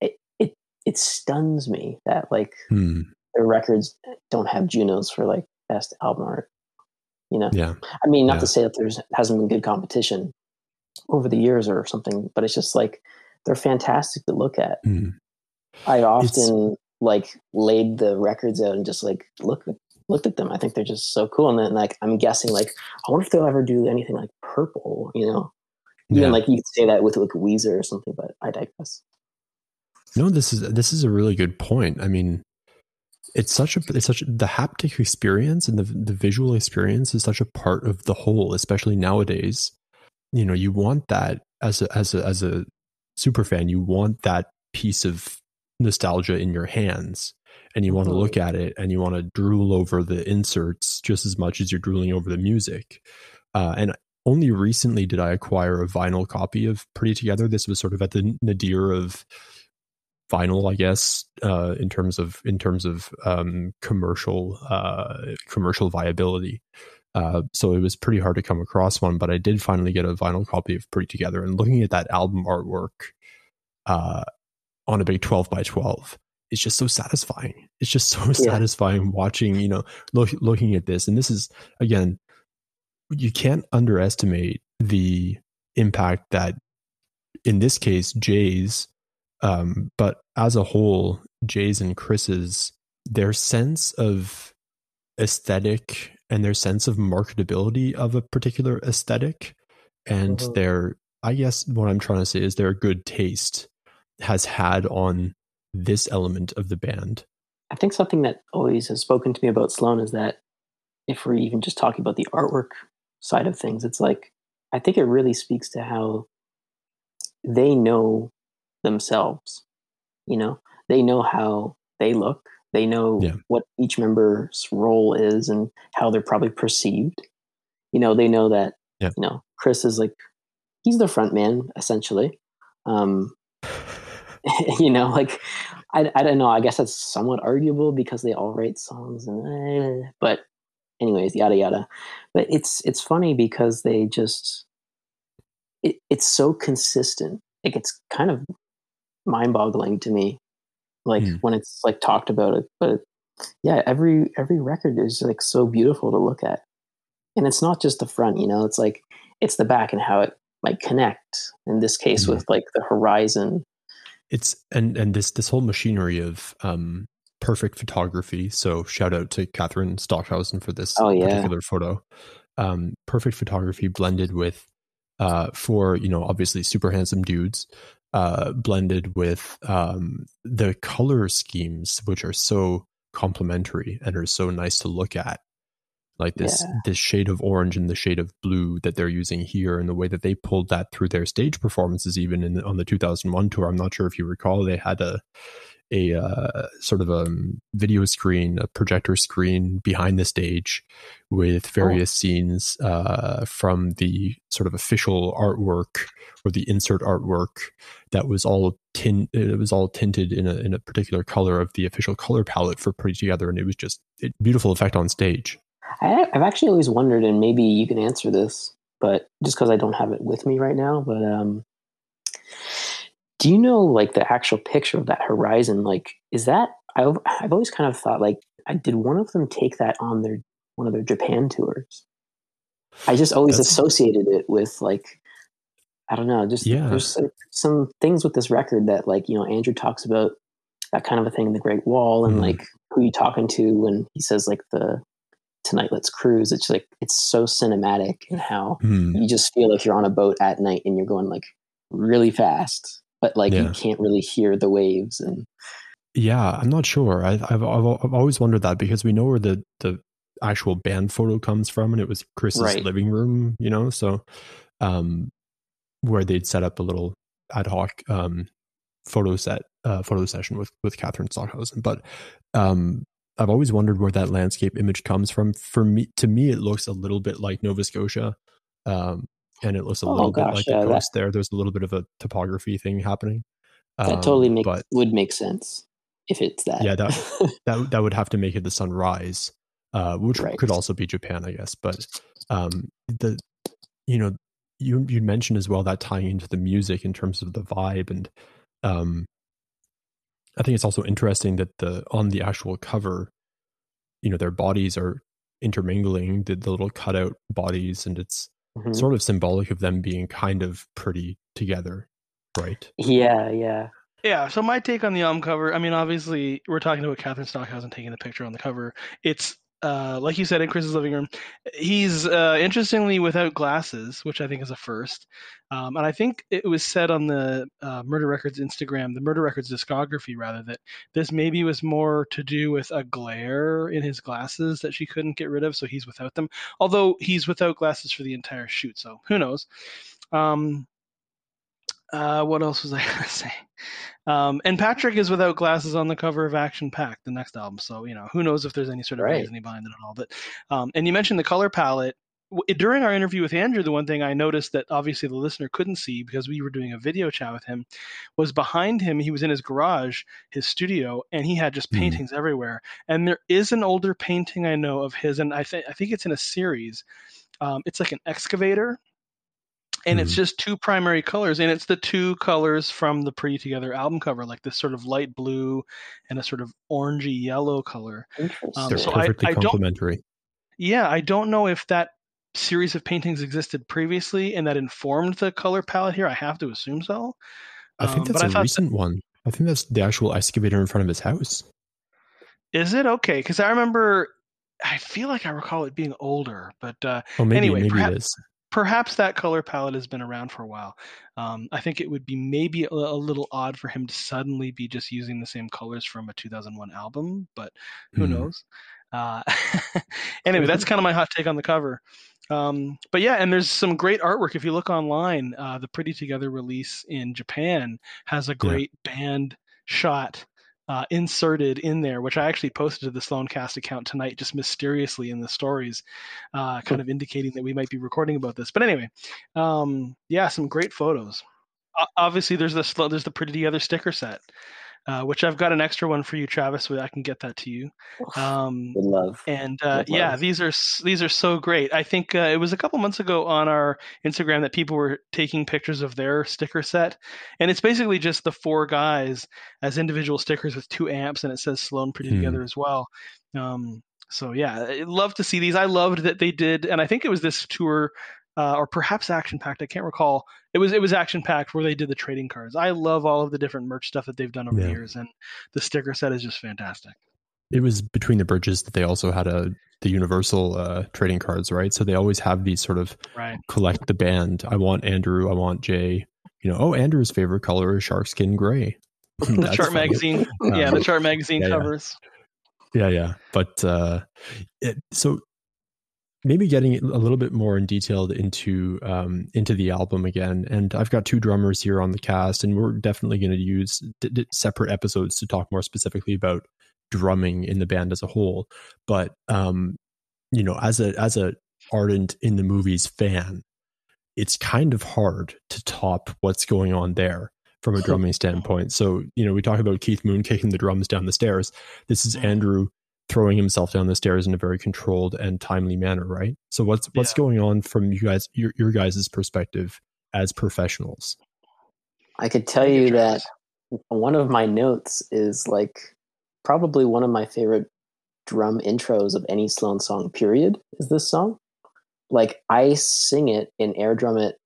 it it it stuns me that like hmm. their records don't have Junos for like best album art. You know? Yeah. I mean, not yeah. to say that there's hasn't been good competition over the years or something, but it's just like they're fantastic to look at. Hmm. I often it's... like laid the records out and just like look looked at them. I think they're just so cool. And then like I'm guessing like I wonder if they'll ever do anything like purple, you know? Even yeah. like you could say that with like Weezer or something, but I digress. No, this is this is a really good point. I mean, it's such a it's such the haptic experience and the the visual experience is such a part of the whole, especially nowadays. You know, you want that as a as a as a super fan, you want that piece of nostalgia in your hands and you want to look at it and you want to drool over the inserts just as much as you're drooling over the music. Uh, and only recently did I acquire a vinyl copy of Pretty Together. This was sort of at the nadir of vinyl, I guess, uh, in terms of in terms of um, commercial uh, commercial viability. Uh, so it was pretty hard to come across one, but I did finally get a vinyl copy of Pretty Together. And looking at that album artwork uh, on a big twelve by twelve, it's just so satisfying. It's just so yeah. satisfying watching, you know, look, looking at this. And this is, again, you can't underestimate the impact that, in this case, Jay's, um, but as a whole, Jay's and Chris's, their sense of aesthetic and their sense of marketability of a particular aesthetic and mm-hmm. their, I guess what I'm trying to say is their good taste has had on this element of the band. I think something that always has spoken to me about Sloan is that if we're even just talking about the artwork side of things, it's like I think it really speaks to how they know themselves. You know, they know how they look, they know yeah. what each member's role is and how they're probably perceived. You know, they know that, yeah. you know, Chris is like, he's the front man, essentially. Um, you know, like I, I don't know. I guess that's somewhat arguable because they all write songs, and eh, but anyways, yada yada. But it's it's funny because they just it, it's so consistent. Like it's kind of mind boggling to me, like mm. when it's like talked about it. But yeah, every every record is like so beautiful to look at, and it's not just the front. You know, it's like it's the back and how it might connect. In this case, mm. with like the horizon it's and and this this whole machinery of um perfect photography. So shout out to Catherine Stockhausen for this oh, yeah. particular photo. Um, perfect photography blended with uh, for you know obviously super handsome dudes, uh, blended with um, the color schemes which are so complementary and are so nice to look at. like this Yeah. this shade of orange and the shade of blue that they're using here and the way that they pulled that through their stage performances even in on the 2001 tour i'm not sure if you recall they had a a uh, sort of a video screen a projector screen behind the stage with various scenes uh, from the sort of official artwork or the insert artwork that was all tin it was all tinted in a in a particular color of the official color palette for Pretty Together and it was just a beautiful effect on stage. I, I've actually always wondered, and maybe you can answer this, but just because I don't have it with me right now, but um, do you know like the actual picture of that horizon? Like, is that I've I've always kind of thought like, I did one of them take that on their one of their Japan tours? I just always That's- associated it with like, I don't know, just Yeah. there's like, some things with this record that like you know Andrew talks about that kind of a thing in the Great Wall and Mhm. like who you talking to when he says like the tonight let's cruise it's like it's so cinematic and how Hmm. you just feel like you're on a boat at night and you're going like really fast but like you can't really hear the waves and Yeah, I'm not sure. I, I've, I've I've always wondered that because we know where the the actual band photo comes from, and it was Chris's Right. living room. You know, so um, where they'd set up a little ad hoc um photo set uh, photo session with with Catherine Stockhausen. But um, I've always wondered where that landscape image comes from. For me, to me, it looks a little bit like Nova Scotia. Um, and it looks a Oh, little bit like yeah, the that- there. There's a little bit of a topography thing happening. that Um, totally makes but would make sense if it's that Yeah, that that would have to make it the sunrise, uh, which Right. could also be Japan, I guess. But um, the you know you you mentioned as well that tying into the music in terms of the vibe, and um, I think it's also interesting that the on the actual cover, you know, their bodies are intermingling, the, the little cutout bodies, and it's Mhm. sort of symbolic of them being kind of pretty together, right? yeah yeah Yeah, so my take on the album cover, I mean, obviously, we're talking about Catherine Stockhausen taking the picture on the cover. It's, uh, like you said, in Chris's living room. He's, uh, interestingly, without glasses, which I think is a first. Um, and I think it was said on the uh, Murder Records Instagram, the Murder Records discography, rather, that this maybe was more to do with a glare in his glasses that she couldn't get rid of, so he's without them. Although he's without glasses for the entire shoot, so who knows? Um, uh, what else was I going to say? Um, and Patrick is without glasses on the cover of Action Pact, the next album. So you know, who knows if there's any sort of Right. reasoning behind it at all. But um, and you mentioned the color palette during our interview with Andrew. The one thing I noticed that obviously the listener couldn't see because we were doing a video chat with him was behind him. He was in his garage, his studio, and he had just Hmm. paintings everywhere. And there is an older painting I know of his, and I think I think it's in a series. Um, it's like an excavator and it's Mhm. just two primary colors and it's the two colors from the pretty together album cover like this sort of light blue and a sort of orangey yellow color interesting They're so I- perfectly I don't- complementary. yeah i don't know if that series of paintings existed previously and that informed the color palette here i have to assume so I think Um, that's but I a thought recent one. I think that's the actual excavator in front of his house. is it okay because i remember i feel like i recall it being older but uh, Oh, maybe Anyway, maybe perhaps- it is. Perhaps that color palette has been around for a while. Um, I think it would be maybe a, a little odd for him to suddenly be just using the same colors from a 2001 album, but who Hmm. knows? Uh, anyway, that's kind of my hot take on the cover. Um, but yeah, and there's some great artwork. If you look online, uh, the Pretty Together release in Japan has a great band shot uh, inserted in there, which I actually posted to the Sloancast account tonight, just mysteriously in the stories, uh, kind of indicating that we might be recording about this. But anyway, um, yeah, some great photos. O- obviously, there's the there's the Pretty other sticker set, uh, which I've got an extra one for you, Travis, so I can get that to you. Um, would love and uh, Would yeah, love. these are these are so great. I think uh, it was a couple months ago on our Instagram that people were taking pictures of their sticker set, and it's basically just the four guys as individual stickers with two amps, and it says Sloan pretty Hmm. together as well. Um, so yeah, I love to see these. I loved that they did, and I think it was this tour. Uh, or perhaps Action Pact. I can't recall. It was it was Action Pact where they did the trading cards. I love all of the different merch stuff that they've done over the years, and the sticker set is just fantastic. It was between the bridges that they also had a the universal uh, trading cards, right? So they always have these sort of Right. collect the band. I want Andrew. I want Jay. You know, oh, Andrew's favorite color is sharkskin gray. the chart funny. magazine yeah Um, the chart magazine yeah, yeah. covers Yeah, yeah. But uh, it, so maybe getting a little bit more in detail into um, into the album again. And I've got two drummers here on the cast, and we're definitely going to use d- d- separate episodes to talk more specifically about drumming in the band as a whole. But um, you know, as a as a ardent in the movies fan, it's kind of hard to top what's going on there from a drumming standpoint. So, you know, we talk about Keith Moon kicking the drums down the stairs. This is Andrew throwing himself down the stairs in a very controlled and timely manner, right? So what's what's yeah. going on from you guys your your guys' perspective as professionals? I could tell you that one of my notes is like probably one of my favorite drum intros of any Sloan song period is this song. Like I sing it and air drum it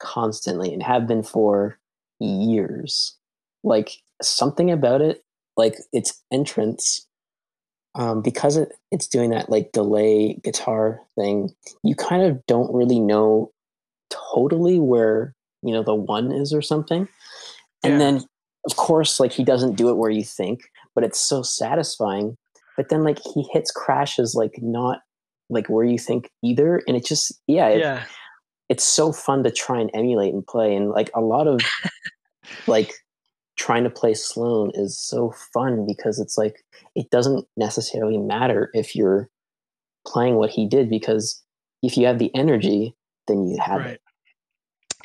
constantly and have been for years. Like something about it, like its entrance um, because it, it's doing that like delay guitar thing, you kind of don't really know totally where you know the one is or something. And yeah. then, of course, like he doesn't do it where you think, but it's so satisfying. But then, like he hits crashes like not like where you think either, and it just yeah, it, yeah. It's so fun to try and emulate and play, and like a lot of like trying to play Sloan is so fun because it's like it doesn't necessarily matter if you're playing what he did because if you have the energy, then you have right. it.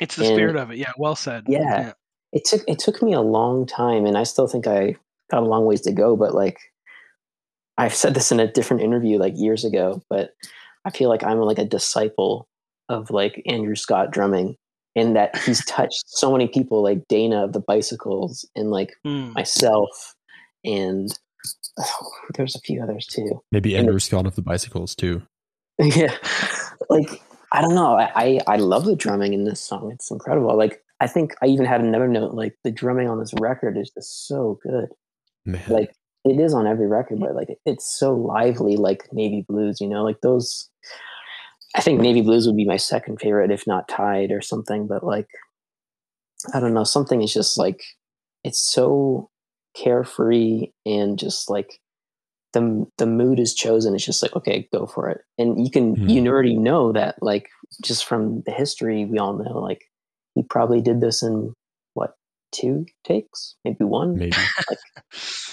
It's the and, spirit of it. Yeah, well said. Yeah, yeah. It took it took me a long time and I still think I got a long ways to go, but like I've said this in a different interview like years ago, but I feel like I'm like a disciple of like Andrew Scott drumming and that he's touched so many people like Dana of the bicycles and like mm. myself and oh, there's a few others too. Maybe Andrew Scott of the bicycles too. Yeah. like I don't know. I, I, I love the drumming in this song. It's incredible. Like I think I even had another note like the drumming on this record is just so good. Man. Like it is on every record, but like it's so lively like Navy Blues, you know, like those I think Navy Blues would be my second favorite, if not tied or something. But like, I don't know, something is just like it's so carefree and just like the the mood is chosen. It's just like okay, go for it, and you can mm-hmm. you already know that like just from the history we all know like he probably did this in what two takes, maybe one. Maybe like,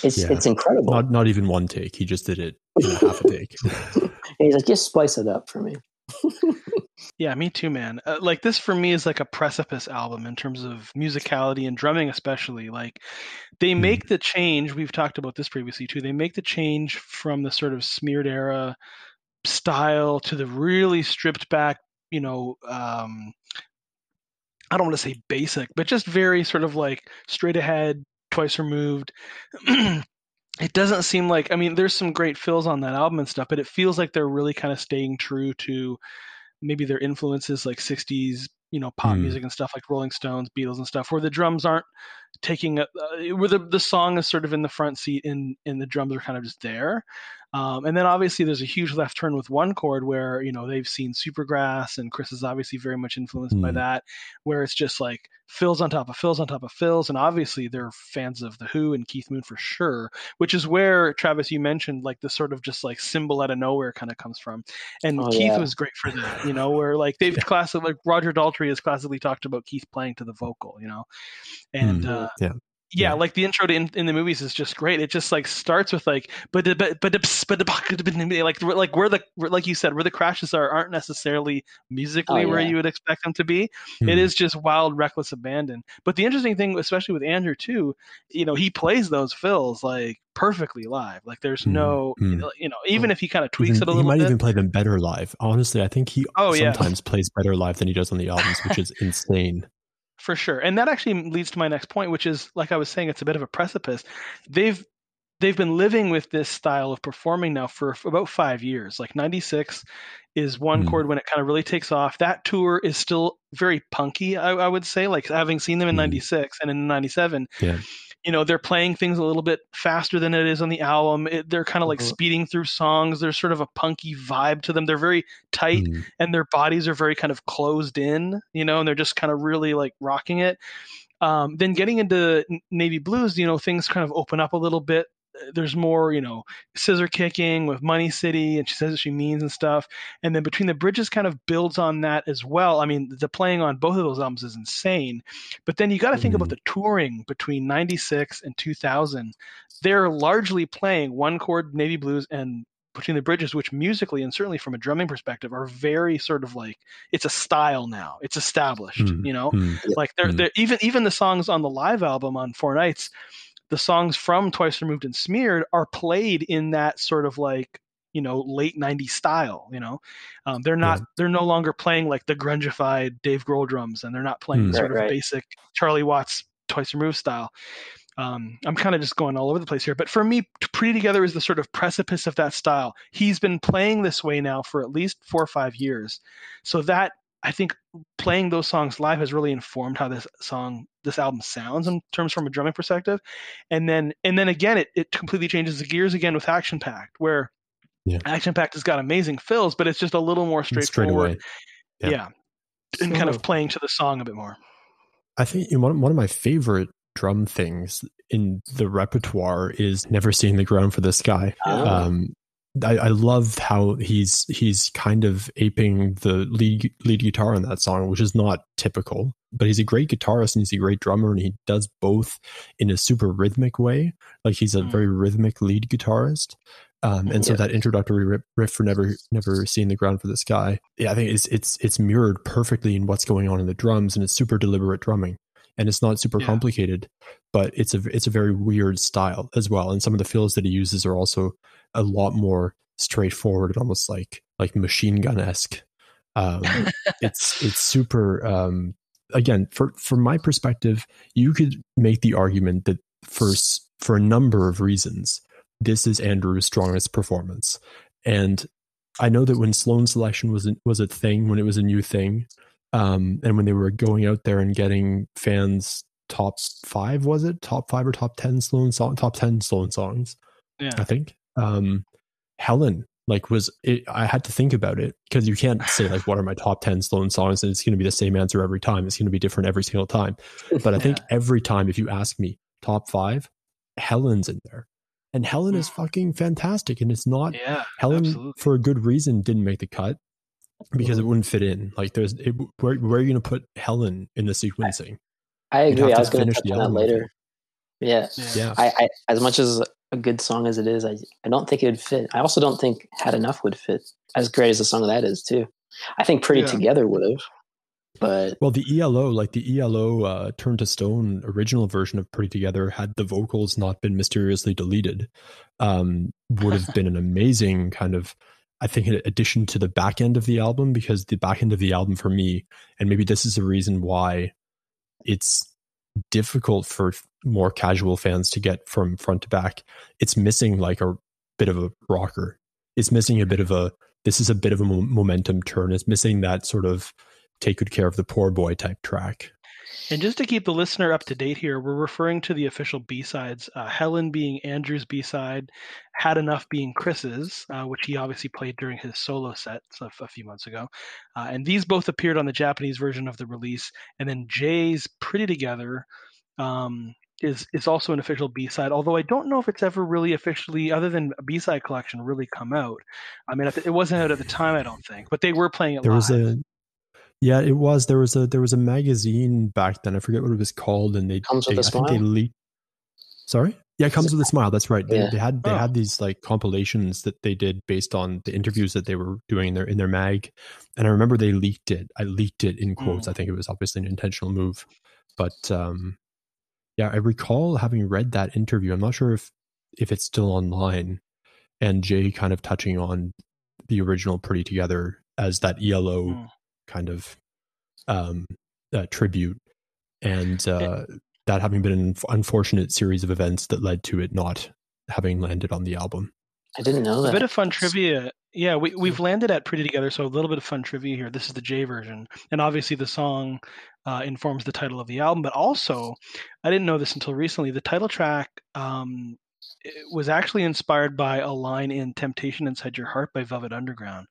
it's yeah. it's incredible. Not not even one take. He just did it in a half a take. and he's like, just splice it up for me yeah, me too, man. Uh, like this for me is like a precipice album in terms of musicality and drumming, especially. Like they hmm. make the change. We've talked about this previously too. They make the change from the sort of smeared era style to the really stripped back, you know, um, I don't want to say basic, but just very sort of like straight ahead, twice removed. it doesn't seem like I mean there's some great fills on that album and stuff, but it feels like they're really kind of staying true to maybe their influences like 60s you know pop mm. music and stuff like Rolling Stones, Beatles and stuff, where the drums aren't taking a, uh, where the the song is sort of in the front seat and and the drums are kind of just there. Um, and then obviously there's a huge left turn with one chord where you know they've seen Supergrass and Chris is obviously very much influenced mm. by hmm. that, where it's just like fills on top of fills on top of fills, and obviously they're fans of the Who and Keith Moon for sure, which is where Travis you mentioned like the sort of just like cymbal out of nowhere kind of comes from, and oh, Keith yeah. was great for that, you know, where like they've classically like Roger Daltrey has classically talked about Keith playing to the vocal, you know, and mm. uh, yeah yeah, yeah, like the intro to in, in, the movies is just great. It just like starts with like but but but but like like where the like you said where the crashes are aren't necessarily musically oh, yeah. where you would expect them to be. Hmm. It is just wild, reckless abandon. But the interesting thing, especially with Andrew too, you know, he plays those fills like perfectly live. Like there's hmm. no hmm. you know even if he kind of tweaks even, it a little. He might bit, even play them better live. Honestly, I think he oh, sometimes yeah. plays better live than he does on the albums, which is insane for sure. And that actually leads to my next point, which is like I was saying, it's a bit of a precipice. They've they've been living with this style of performing now for, about five years. Like '96 is one mm. chord when it kind of really takes off. That tour is still very punky, I, I would say. Like having seen them in '96 mm. and in '97, yeah you know they're playing things a little bit faster than it is on the album. It, they're kind of like mm-hmm. speeding through songs. There's sort of a punky vibe to them. They're very tight mm. and their bodies are very kind of closed in you know and they're just kind of really like rocking it. Um, then getting into navy blues you know things kind of open up a little bit there's more, you know, scissor kicking with Money City, and she says what she means and stuff. And then Between the Bridges kind of builds on that as well. I mean, the playing on both of those albums is insane. But then you got to think Mhm. about the touring between '96 and 2000. They're largely playing one chord Navy Blues and Between the Bridges, which musically and certainly from a drumming perspective are very sort of like it's a style now. It's established, Mhm. you know Mm. like they're, Mm. they're even even the songs on the live album on four nights the songs from twice removed and smeared are played in that sort of like you know late 90s style you know um, they're not Yeah. they're no longer playing like the grungified dave grohl drums and they're not playing Mm. the sort Right, of right. basic charlie watts twice removed style um, i'm kind of just going all over the place here but for me pretty together is the sort of precipice of that style he's been playing this way now for at least four or five years so that i think playing those songs live has really informed how this song this album sounds in terms from a drumming perspective and then and then again it, it completely changes the gears again with action pact where Yeah. action pact has got amazing fills but it's just a little more Straight straightforward away. yeah, Yeah. and kind of playing to the song a bit more I think one one of my favorite drum things in the repertoire is "Never Seeing the Ground for This Guy." Oh. Um, I, I love how he's he's kind of aping the lead lead guitar in that song, which is not typical. But he's a great guitarist and he's a great drummer, and he does both in a super rhythmic way. Like he's a Mm. very rhythmic lead guitarist. Um, and so Yeah. that introductory riff, for never never seeing the ground for this guy, yeah, I think it's it's it's mirrored perfectly in what's going on in the drums, and it's super deliberate drumming, and it's not super Yeah. complicated, but it's a it's a very weird style as well. And some of the fills that he uses are also a lot more straightforward and almost like like machine gun esque. Um, it's it's super. Um, again, for from my perspective, you could make the argument that for for a number of reasons, this is Andrew's strongest performance. And I know that when Sloan selection was was a thing, when it was a new thing, um, and when they were going out there and getting fans top five, was it top five or top ten Sloan song, top ten Sloan songs? yeah I think. Um, Helen, like, was it, I had to think about it because you can't say like, what are my top ten Sloan songs, and it's going to be the same answer every time. It's going to be different every single time. But I think every time, if you ask me top five, Helen's in there, and Helen is fucking fantastic, and it's not yeah Helen absolutely. for a good reason didn't make the cut because it wouldn't fit in. Like, there's it, where where are you going to put Helen in the sequencing? I You'd agree. I was going to finish touch the on that album with later. Yeah. Yeah, I, I as much as a good song as it is, I I don't think it would fit. I also don't think Had Enough would fit. As great as a song that is too. I think Pretty Yeah. Together would have. But Well, the ELO, like the ELO uh, Turn to Stone original version of Pretty Together, had the vocals not been mysteriously deleted, um, would have been an amazing kind of, I think, an addition to the back end of the album because the back end of the album for me, and maybe this is the reason why it's difficult for more casual fans to get from front to back. It's missing like a bit of a rocker. It's missing a bit of a. This is a bit of a momentum turn. It's missing that sort of take good care of the poor boy type track. And just to keep the listener up to date here, we're referring to the official B sides. Uh, Helen being Andrew's B side, Had Enough being Chris's, uh, which he obviously played during his solo sets a, a few months ago. Uh, and these both appeared on the Japanese version of the release. And then Jay's Pretty Together um, is is also an official B side. Although I don't know if it's ever really officially, other than a B side collection, really come out. I mean, it wasn't out at the time, I don't think, but they were playing it There live. was a yeah, it was there was a there was a magazine back then. I forget what it was called, and they Comes with they, a I think they Smile? leaked. Sorry, yeah, it comes with a smile. That's right. They, Yeah. they had they Oh. had these like compilations that they did based on the interviews that they were doing in their in their mag, and I remember they leaked it. I leaked it in quotes. Mm. I think it was obviously an intentional move, but um, yeah, I recall having read that interview. I'm not sure if if it's still online, and Jay kind of touching on the original Pretty Together as that ELO. Mm. Kind of um, uh, tribute, and uh, that having been an unfortunate series of events that led to it not having landed on the album. I didn't know that. A bit of fun trivia. Yeah, we, we've landed at Pretty Together, so a little bit of fun trivia here. This is the Jay version. And obviously, the song uh, informs the title of the album. But also, I didn't know this until recently. The title track um, was actually inspired by a line in "Temptation Inside Your Heart" by Velvet Underground.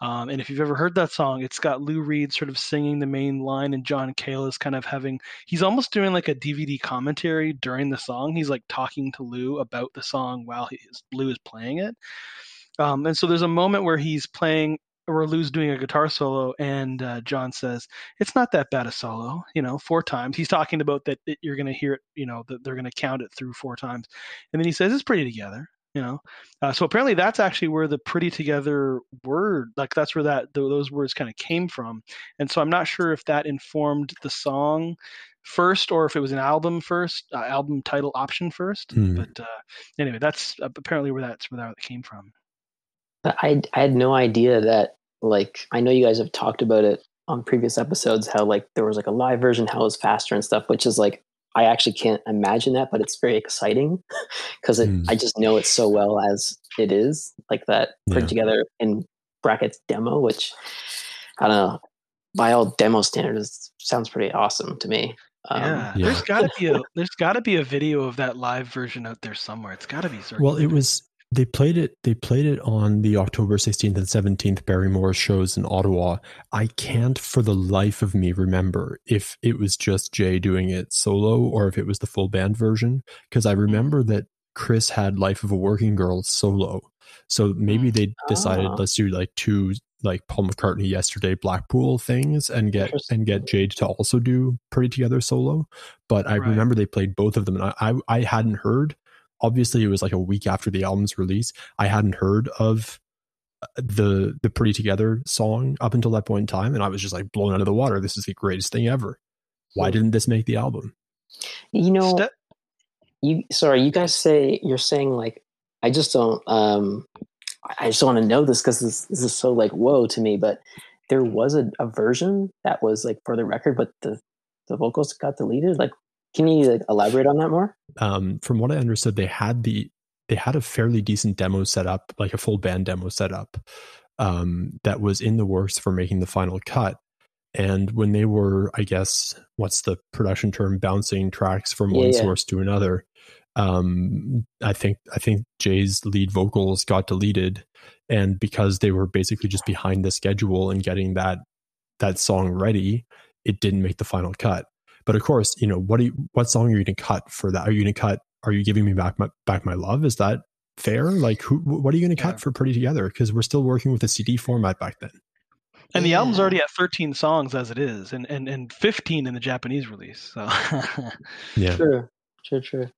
Um, and if you've ever heard that song, it's got Lou Reed sort of singing the main line, and John Cale is kind of having, he's almost doing like a DVD commentary during the song. He's like talking to Lou about the song while he, Lou is playing it. Um, and so there's a moment where he's playing where Lou's doing a guitar solo, and uh, John says, "It's not that bad a solo, you know, four times." He's talking about that, that you're going to hear it, you know, that they're going to count it through four times, and then he says, "It's pretty together." You know, uh, so apparently that's actually where the "pretty together" word, like that's where that those words kind of came from, and so I'm not sure if that informed the song first or if it was an album first, uh, album title option first. Mm. But uh, anyway, that's apparently where that's where that came from. I I had no idea that like I know you guys have talked about it on previous episodes how like there was like a live version how it was faster and stuff, which is like I actually can't imagine that, but it's very exciting because mm. I just know it so well as it is like that put together in brackets demo, which I don't know by all demo standards sounds pretty awesome to me. Um, yeah. yeah. there's got to be a there's got to be a video of that live version out there somewhere. It's got to be. Well, it was they played it. They played it on the October 16th and 17th Barrymore shows in Ottawa. I can't, for the life of me, remember if it was just Jay doing it solo or if it was the full band version. Because I mm-hmm. remember that Chris had "Life of a Working Girl" solo. So maybe mm. they decided oh. let's do like two like Paul McCartney yesterday Blackbird things and get and get Jay to also do Pretty Together solo. But I right. remember they played both of them and I, I, I hadn't heard obviously it was like a week after the album's release. I hadn't heard of uh, the the Pretty Together song up until that point in time, and I was just like blown out of the water. This is the greatest thing ever. Why didn't this make the album? You know, Ste- you sorry, you guys say you're saying like I just don't. um I just want to know this because this, this is so like whoa to me. But there was a, a version that was like for the record, but the the vocals got deleted. Like can you like, elaborate on that more? Um, from what I understood, they had the they had a fairly decent demo set up, like a full band demo set up, um, that was in the works for making the final cut. And when they were, I guess, what's the production term, bouncing tracks from one yeah. source to another, um, I think I think Jay's lead vocals got deleted, and because they were basically just behind the schedule and getting that that song ready, it didn't make the final cut. But of course, you know, what do you, what song are you going to cut for that? Are you going to cut, are you giving me back my, back my love? Is that fair? Like who, what are you going to yeah. cut for Pretty Together? Because we're still working with a CD format back then. And the album's already at 13 songs as it is, and, and, and 15 in the Japanese release. So yeah, true, true, true.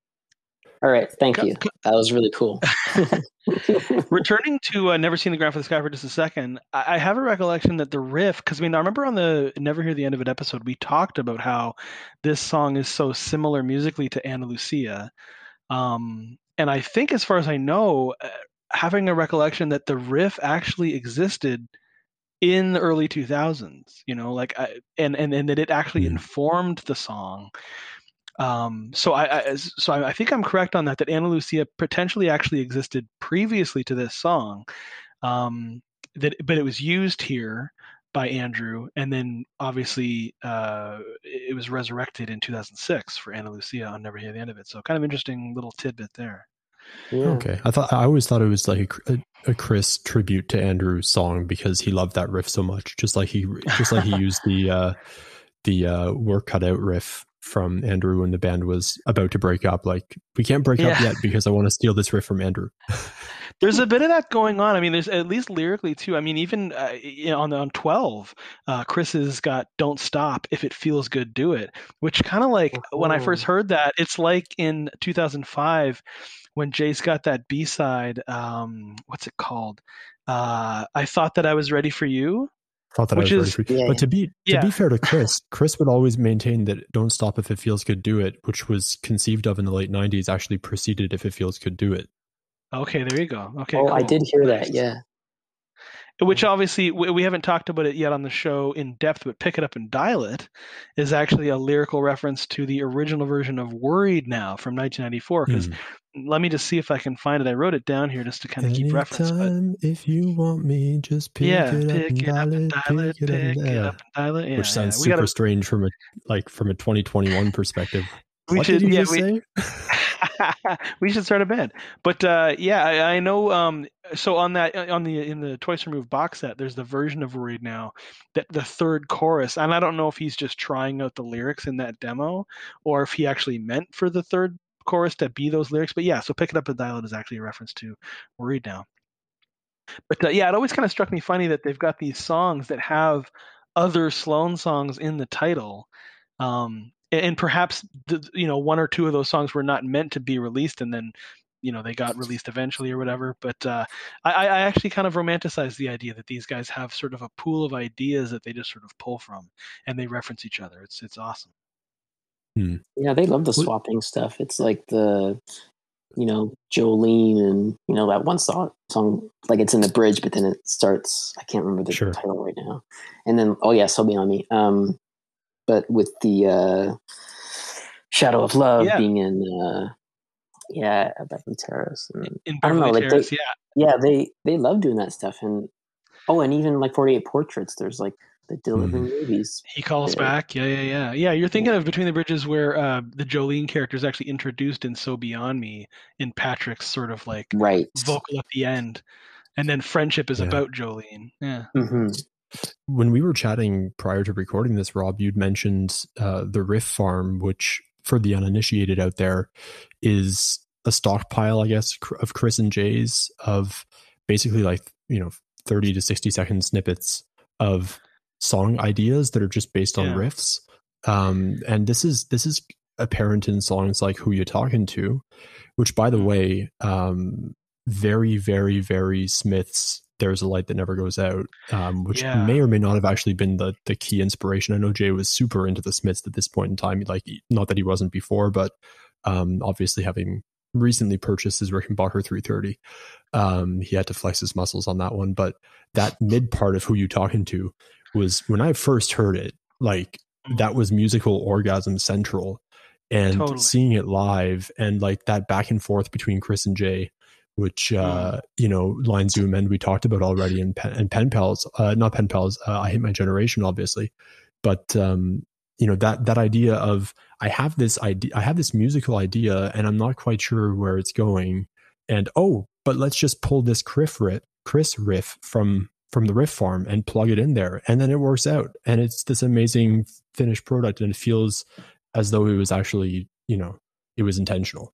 All right, thank you. That was really cool. Returning to uh, Never Seen the Ground for the Sky for just a second, I, I have a recollection that the riff, because I mean, I remember on the Never Hear the End of It episode, we talked about how this song is so similar musically to Ana Lucia. Um, and I think, as far as I know, uh, having a recollection that the riff actually existed in the early 2000s, you know, like, I, and, and, and that it actually mm. informed the song. Um, so I, I, so I think I'm correct on that. That Ana Lucia potentially actually existed previously to this song, um, that but it was used here by Andrew, and then obviously uh, it was resurrected in 2006 for Ana Lucia on Never Hear the End of It. So kind of interesting little tidbit there. Yeah. Okay, I thought I always thought it was like a, a, Chris tribute to Andrew's song because he loved that riff so much. Just like he, just like he used the uh, the uh, work cut out riff from Andrew when the band was about to break up. Like, we can't break yeah. up yet because I want to steal this riff from Andrew. there's a bit of that going on. I mean, there's at least lyrically too. I mean, even uh, you know, on on 12, uh, Chris has got "Don't Stop If It Feels Good, Do It," which kind of like oh. when I first heard that, it's like in 2005 when Jay's got that B side. Um, what's it called? Uh, I thought that I was ready for you. Thought that Which I was is, ready for. Yeah, but to be to yeah. be fair to Chris, Chris would always maintain that "Don't Stop If It Feels Good, Do It," which was conceived of in the late '90s, actually preceded "If It Feels Good, Do It." Okay, there you go. Okay, oh, cool. I did hear that. Yeah, which obviously we haven't talked about it yet on the show in depth, but Pick It Up and Dial It is actually a lyrical reference to the original version of Worried Now from 1994. Because mm. Let me just see if I can find it. I wrote it down here just to kind of keep reference. But... If you want me, just pick yeah, it, pick up, and dial it, pick, it, up and dial it. Yeah, Which sounds yeah, super gotta... strange from a like from a 2021 perspective. We what should, did you yeah, we... say? we should start a band. But uh, yeah, I, I know. Um, so on that, on the in the Twice Removed box set, there's the version of "Worried Now" that the third chorus, and I don't know if he's just trying out the lyrics in that demo, or if he actually meant for the third chorus to be those lyrics. But yeah, so "Pick It Up and Dial It" is actually a reference to "Worried Now." But uh, yeah, it always kind of struck me funny that they've got these songs that have other Sloan songs in the title. Um, and perhaps the, you know one or two of those songs were not meant to be released and then you know they got released eventually or whatever but uh, I, I, actually kind of romanticize the idea that these guys have sort of a pool of ideas that they just sort of pull from and they reference each other it's it's awesome hmm. yeah they love the swapping stuff it's like the you know jolene and you know that one song song like it's in the bridge but then it starts i can't remember the sure. title right now and then oh yeah so beyond me um but with the uh, Shadow of Love yeah. being in, uh, yeah, Beverly Terrace. And, in Beverly I don't know, Terrace, like they, yeah, yeah, they they love doing that stuff, and oh, and even like Forty Eight Portraits. There's like the delivering mm. movies. He calls there. back. Yeah, yeah, yeah, yeah. You're thinking yeah. of Between the Bridges, where uh, the Jolene character is actually introduced in So Beyond Me in Patrick's sort of like right vocal at the end, and then friendship is yeah. about Jolene. Yeah. Mm-hmm. When we were chatting prior to recording this, Rob, you'd mentioned uh, the Riff Farm, which for the uninitiated out there is a stockpile, I guess, of Chris and Jay's of basically like, you know, 30 to 60 second snippets of song ideas that are just based on yeah. riffs. Um, and this is this is apparent in songs like Who You Talking To, which by the mm. way, um, very, very, very Smiths there's a light that never goes out, um, which yeah. may or may not have actually been the the key inspiration. I know Jay was super into the Smiths at this point in time. Like, not that he wasn't before, but um, obviously having recently purchased his Rickenbacker 330, um, he had to flex his muscles on that one. But that mid part of who you talking to was when I first heard it, like mm. that was musical orgasm central. And totally. seeing it live and like that back and forth between Chris and Jay which uh, you know Lines You Amend we talked about already in pen, and pen pals, uh, not pen pals. Uh, I hate my generation, obviously, but um, you know that that idea of I have this idea, I have this musical idea, and I'm not quite sure where it's going. And oh, but let's just pull this Chris riff, Chris riff from from the riff farm and plug it in there, and then it works out, and it's this amazing finished product, and it feels as though it was actually you know it was intentional.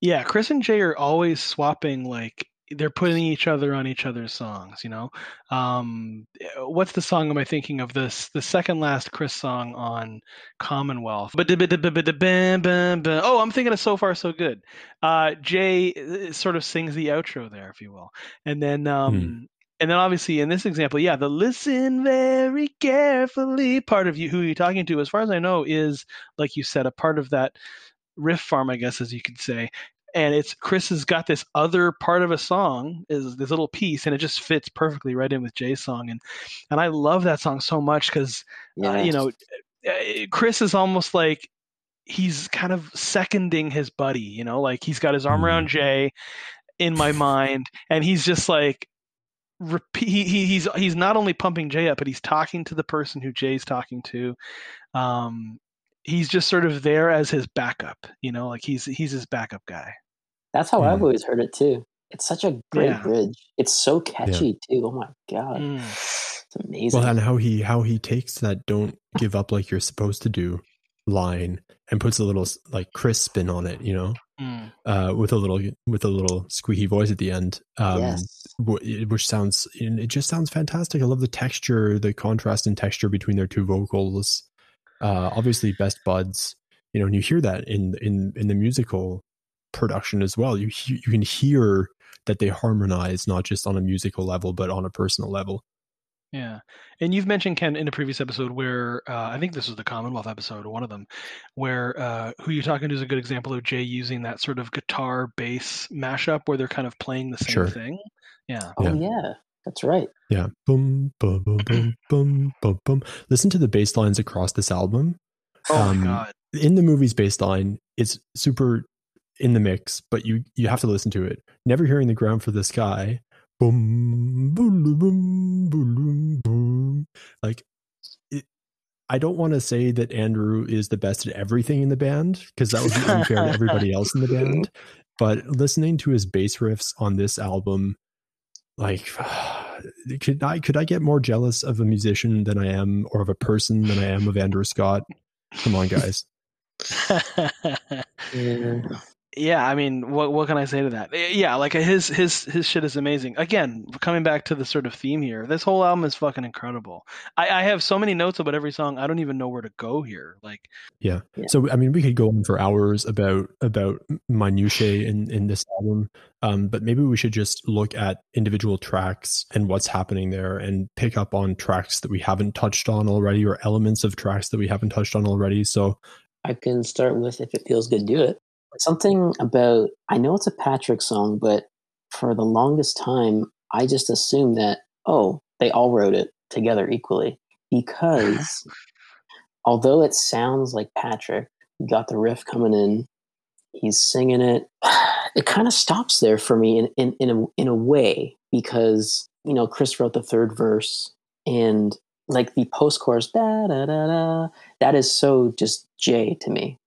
Yeah, Chris and Jay are always swapping like they're putting each other on each other's songs, you know. Um, what's the song am I thinking of? This the second last Chris song on Commonwealth. But oh, I'm thinking of So Far So Good. Uh, Jay uh, sort of sings the outro there, if you will, and then um, hmm. And then obviously in this example, yeah, the listen very carefully part of you who you're talking to, as far as I know, is like you said, a part of that riff farm, I guess, as you could say. And it's Chris has got this other part of a song, is this little piece, and it just fits perfectly right in with Jay's song. And and I love that song so much because yes. uh, you know uh, Chris is almost like he's kind of seconding his buddy. You know, like he's got his arm around mm-hmm. Jay in my mind, and he's just like he, he's he's not only pumping Jay up, but he's talking to the person who Jay's talking to. Um, he's just sort of there as his backup, you know, like he's he's his backup guy. That's how mm. I've always heard it too. It's such a great yeah. bridge. It's so catchy yeah. too. Oh my god. Mm. It's amazing. Well, and how he how he takes that don't give up like you're supposed to do line and puts a little like Chris spin on it, you know? Mm. Uh, with a little with a little squeaky voice at the end, um, yes. w- which sounds it just sounds fantastic. I love the texture, the contrast in texture between their two vocals uh, obviously best buds you know and you hear that in in in the musical production as well you you can hear that they harmonize not just on a musical level but on a personal level yeah and you've mentioned ken in a previous episode where uh, i think this was the commonwealth episode one of them where uh, who you're talking to is a good example of jay using that sort of guitar bass mashup where they're kind of playing the same sure. thing yeah oh yeah. yeah. That's right. Yeah. Boom, boom, boom, boom, boom, boom, boom. Listen to the bass lines across this album. Oh um, my god. In the movie's bass line, it's super in the mix, but you you have to listen to it. Never hearing the ground for the sky. Boom, boom, boom, boom, boom. Like it, I don't want to say that Andrew is the best at everything in the band because that would be unfair to everybody else in the band. But listening to his bass riffs on this album, like, could I could I get more jealous of a musician than I am, or of a person than I am of Andrew Scott? Come on, guys. Yeah. Yeah, I mean, what what can I say to that? Eh, Yeah, like his his his shit is amazing. Again, coming back to the sort of theme here, this whole album is fucking incredible. I, I have so many notes about every song. I don't even know where to go here. Like, Yeah. Yeah. So I mean, we could go on for hours about about minutiae in in this album, um, but maybe we should just look at individual tracks and what's happening there, and pick up on tracks that we haven't touched on already, or elements of tracks that we haven't touched on already. So I can start with if it feels good, do it. Something about I know it's a Patrick song, but for the longest time, I just assumed that oh, they all wrote it together equally because although it sounds like Patrick, you got the riff coming in, he's singing it. It kind of stops there for me in in in a in a way because you know Chris wrote the third verse and like the post chorus da da da da that is so just Jay to me.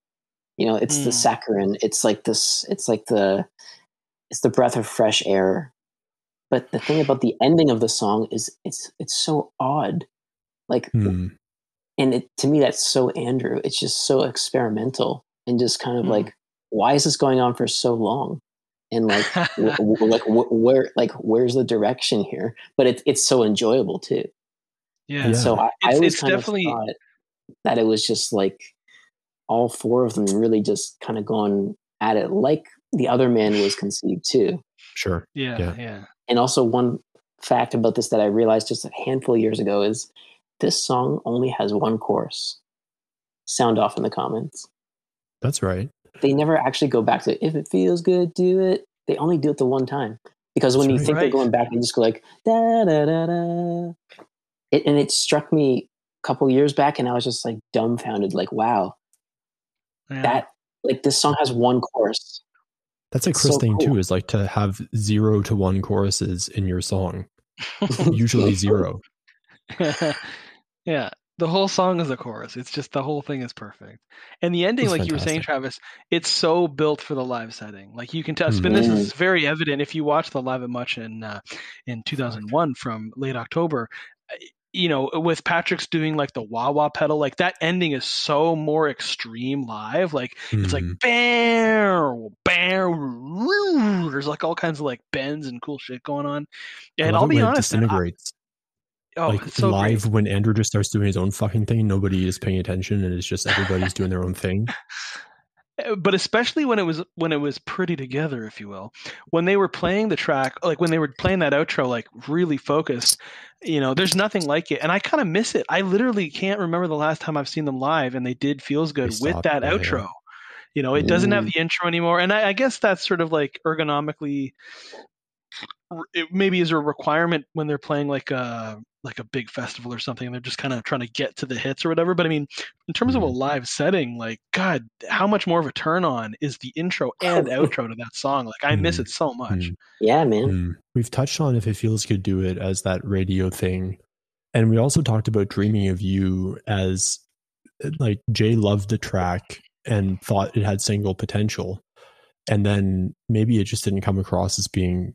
You know, it's the Mm. saccharine. It's like this. It's like the it's the breath of fresh air. But the thing about the ending of the song is it's it's so odd. Like hmm, and it to me that's so Andrew. It's just so experimental and just kind of Mm. like why is this going on for so long? And like w- w- like wh- where like where's the direction here? But it's it's so enjoyable too. yeah, And so I, I It's- always it's kind definitely- of thought that it was just like all four of them really just kind of going at it like the other man was conceived too. sure. yeah, Yeah. yeah. And also one fact about this that I realized just a handful of years ago is this song only has one chorus. Sound off in the comments. That's right. They never actually go back to if it feels good, do it. They only do it the one time. Because when That's you right. think they're going back, they just go like da da da da. It, and it struck me a couple years back, and I was just like dumbfounded, like, wow, yeah. that like this song has one chorus. That's a It's Chris so thing cool. too. Is like to have zero to one choruses in your song. Usually zero. yeah. The whole song is a chorus. It's just the whole thing is perfect. And the ending, It's like you were saying. Travis, it's so built for the live setting. Like you can tell. And this is very evident if you watch the live at Much in uh, in 2001 from late October. You know, with Patrick's doing like the wah wah pedal, like that ending is so more extreme live. Like it's like mm-hmm. bam, bam. There's like all kinds of like bends and cool shit going on. And I'll be honest, man, I- oh, like it's so great. live when Andrew just starts doing his own fucking thing, nobody is paying attention, and it's just everybody's doing their own thing. Uh, but especially when it was when it was pretty together if you will. When they were playing the track like when they were playing that outro like really focused you know there's nothing like it. And i kind of miss it. I literally can't remember the last time i've seen them live and they did feels good They with that outro. You know it doesn't have the intro anymore. And I, I guess that's sort of like ergonomically it maybe is a requirement when they're playing like a like a big festival or something and they're just kind of trying to get to the hits or whatever but i mean in terms of a Mhm. live setting like god how much more of a turn on is the intro and outro to that song like i miss Mhm. it so much Mhm. Yeah, man. We've touched on if it feels good, do it as that radio thing, and we also talked about dreaming of you as like Jay loved the track and thought it had single potential, and then maybe it just didn't come across as being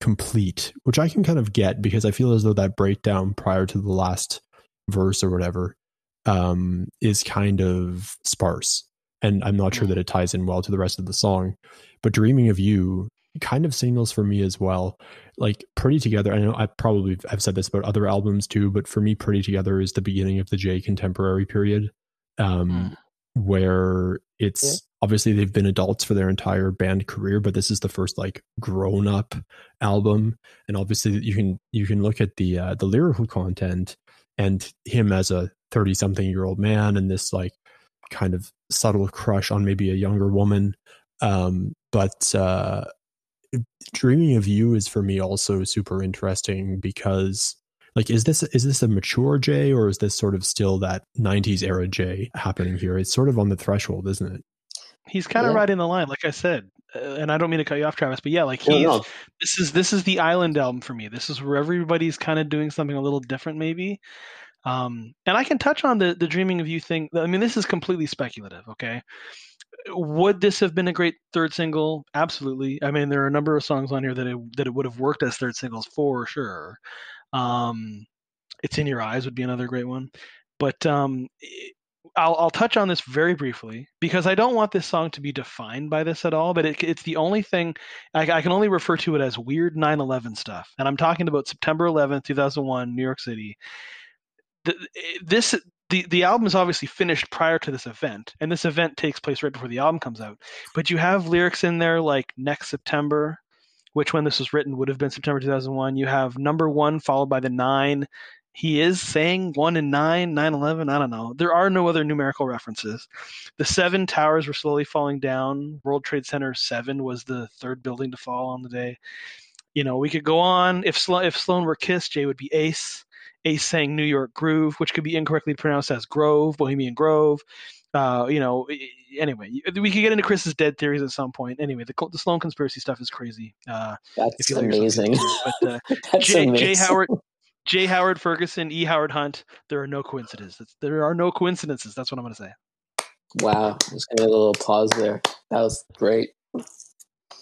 complete, which I can kind of get because I feel as though that breakdown prior to the last verse or whatever um, is kind of sparse, and I'm not sure that it ties in well to the rest of the song. But dreaming of you kind of signals for me as well. Like pretty together i know i probably i've said this about other albums too but for me pretty together is the beginning of the Jay contemporary period um where it's Yeah. obviously they've been adults for their entire band career but this is the first like grown up album and obviously you can you can look at the uh, the lyrical content and him as a 30 something year old man and this like kind of subtle crush on maybe a younger woman um but uh dreaming of you is for me also super interesting because like is this is this a mature Jay or is this sort of still that 90s era Jay happening here it's sort of on the threshold isn't it he's kind of Yeah. riding the line like i said uh, and i don't mean to cut you off travis but yeah like No, he's no. this is this is the island album for me this is where everybody's kind of doing something a little different maybe Um, and I can touch on the the dreaming of you thing. I mean, this is completely speculative. Okay, would this have been a great third single? Absolutely. I mean, there are a number of songs on here that it, that it would have worked as third singles for sure. Um, it's in your eyes would be another great one, but um, I'll, I'll touch on this very briefly because I don't want this song to be defined by this at all. But it, it's the only thing I, I, can only refer to it as weird 9/11 stuff, and I'm talking about September 11th, 2001, New York City. The, this the the album is obviously finished prior to this event, and this event takes place right before the album comes out. But you have lyrics in there like next September, which when this was written would have been September 2001. You have number one followed by the nine he is saying 1 and 9, nine eleven. I don't know. There are no other numerical references. The seven towers were slowly falling down. World Trade Center 7 was the third building to fall on the day. You know, we could go on. If, Slo- if Sloan were Kiss, Jay would be Ace. Ace saying New York Groove, which could be incorrectly pronounced as Grove, Bohemian Grove. Uh, you know, anyway, we could get into Chris's dead theories at some point. Anyway, the, the Sloan conspiracy stuff is crazy. Uh, That's amazing. But, uh, That's Jay, amazing. J. Howard J. Howard Ferguson, E. Howard Hunt. There are no coincidences. There are no coincidences. That's what I'm going to say. Wow, just gonna a little pause there. That was great.